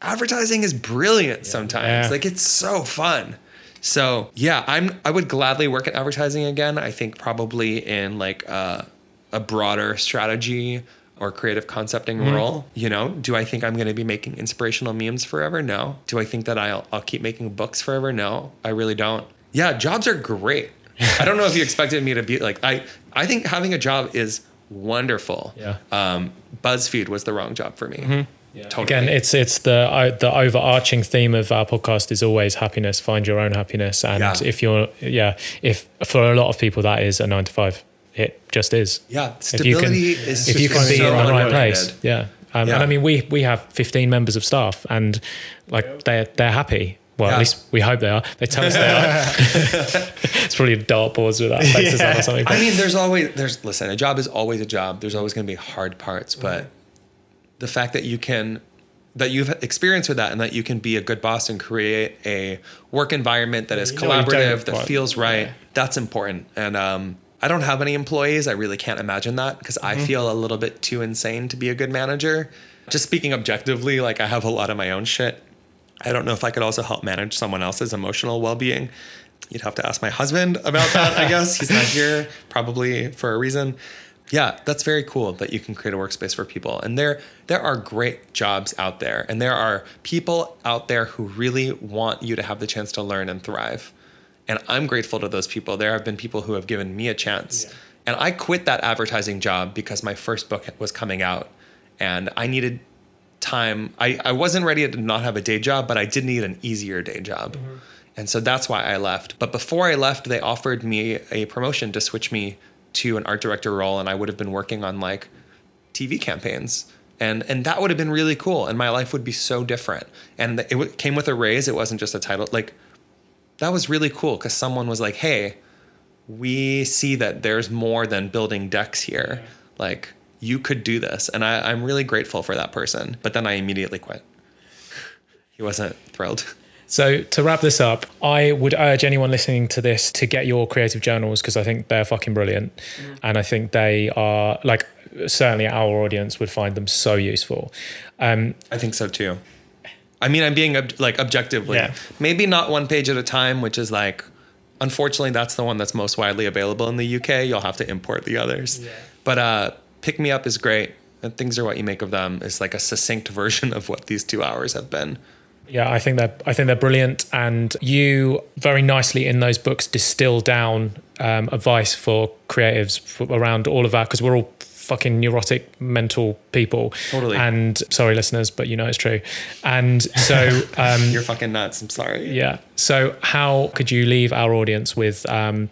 advertising is brilliant sometimes. Yeah. Like it's so fun. So yeah, I'm I would gladly work at advertising again. I think probably in like a, a broader strategy or creative concepting Mm-hmm. role. You know, do I think I'm going to be making inspirational memes forever? No. Do I think that I'll I'll keep making books forever? No, I really don't. Yeah, jobs are great. I don't know if you expected me to be like I. I think having a job is wonderful. Yeah. Um, BuzzFeed was the wrong job for me. Yeah. Totally. Again, it's it's the uh, the overarching theme of our podcast is always happiness. Find your own happiness, and Yeah. if you're yeah, if for a lot of people that is a nine to five, it just is. Yeah, If you can, stability is if you can be so in the right place, yeah. Um, Yeah. And I mean, we we have 15 members of staff, and like they're they're happy. Well, Yeah. at least we hope they are. They tell us they are. it's probably a dartboards with that faces on or something. but- I mean, there's always there's listen, a job is always a job. There's always going to be hard parts, but the fact that you can that you've experienced with that and that you can be a good boss and create a work environment that is you know what you don't collaborative, that feels right, that's important. And um, I don't have any employees. I really can't imagine that because I mm-hmm. feel a little bit too insane to be a good manager. Just speaking objectively, like I have a lot of my own shit. I don't know if I could also help manage someone else's emotional well being. You'd have to ask my husband about that, I guess. He's not here, probably for a reason. Yeah, that's very cool that you can create a workspace for people. And there there are great jobs out there and there are people out there who really want you to have the chance to learn and thrive. And I'm grateful to those people. There have been people who have given me a chance. Yeah. And I quit that advertising job because my first book was coming out and I needed time. I, I wasn't ready to not have a day job, but I did need an easier day job. Mm-hmm. And so that's why I left. But before I left, they offered me a promotion to switch me to an art director role and I would have been working on like TV campaigns. And and that would have been really cool and my life would be so different. And it w- came with a raise, it wasn't just a title. Like that was really cool cuz someone was like, "Hey, we see that there's more than building decks here. Like you could do this." And I, I'm really grateful for that person. But then I immediately quit. He wasn't thrilled. So to wrap this up, I would urge anyone listening to this to get your creative journals because I think they're fucking brilliant, mm. and I think they are like certainly our audience would find them so useful. Um, I think so too. I mean, I'm being ob- like objectively, yeah. maybe not one page at a time, which is like, unfortunately, that's the one that's most widely available in the UK. You'll have to import the others. Yeah. But uh, Pick Me Up is great. And things are what you make of them is like a succinct version of what these two hours have been. Yeah, I think they're I think they're brilliant, and you very nicely in those books distill down um, advice for creatives for, around all of that because we're all fucking neurotic mental people. Totally. And sorry, listeners, but you know it's true. And so um, you're fucking nuts. I'm sorry. Yeah. So how could you leave our audience with um,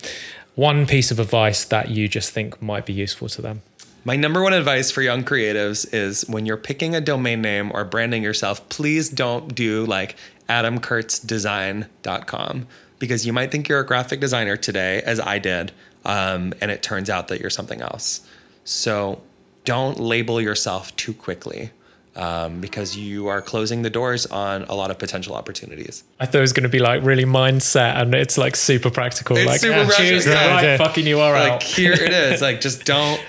one piece of advice that you just think might be useful to them? My number one advice for young creatives is when you're picking a domain name or branding yourself, please don't do like adamkurtzdesign.com because you might think you're a graphic designer today, as I did, um, and it turns out that you're something else. So don't label yourself too quickly. Um, because you are closing the doors on a lot of potential opportunities. I thought it was going to be like really mindset, and it's like super practical. It's like super yeah, practical. choose the right yeah. fucking URL. Like here it is. Like just don't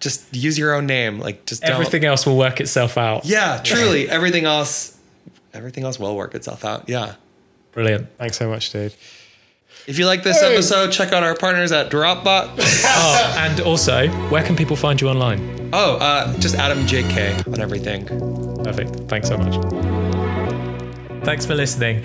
just use your own name. Like just everything else will work itself out. Yeah, truly, everything else, everything else will work itself out. Yeah. Brilliant. Thanks so much, dude. If you like this hey. episode, check out our partners at Dropbox. oh, and also, where can people find you online? Oh, uh, just Adam JK on everything. Perfect. Thanks so much. Thanks for listening.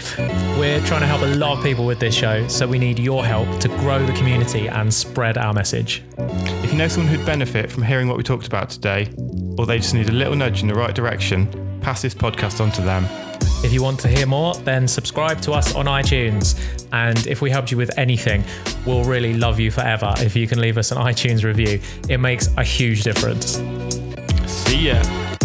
We're trying to help a lot of people with this show, so we need your help to grow the community and spread our message. If you know someone who'd benefit from hearing what we talked about today, or they just need a little nudge in the right direction, pass this podcast on to them. If you want to hear more, then subscribe to us on iTunes. And if we helped you with anything, we'll really love you forever if you can leave us an iTunes review. It makes a huge difference. See ya.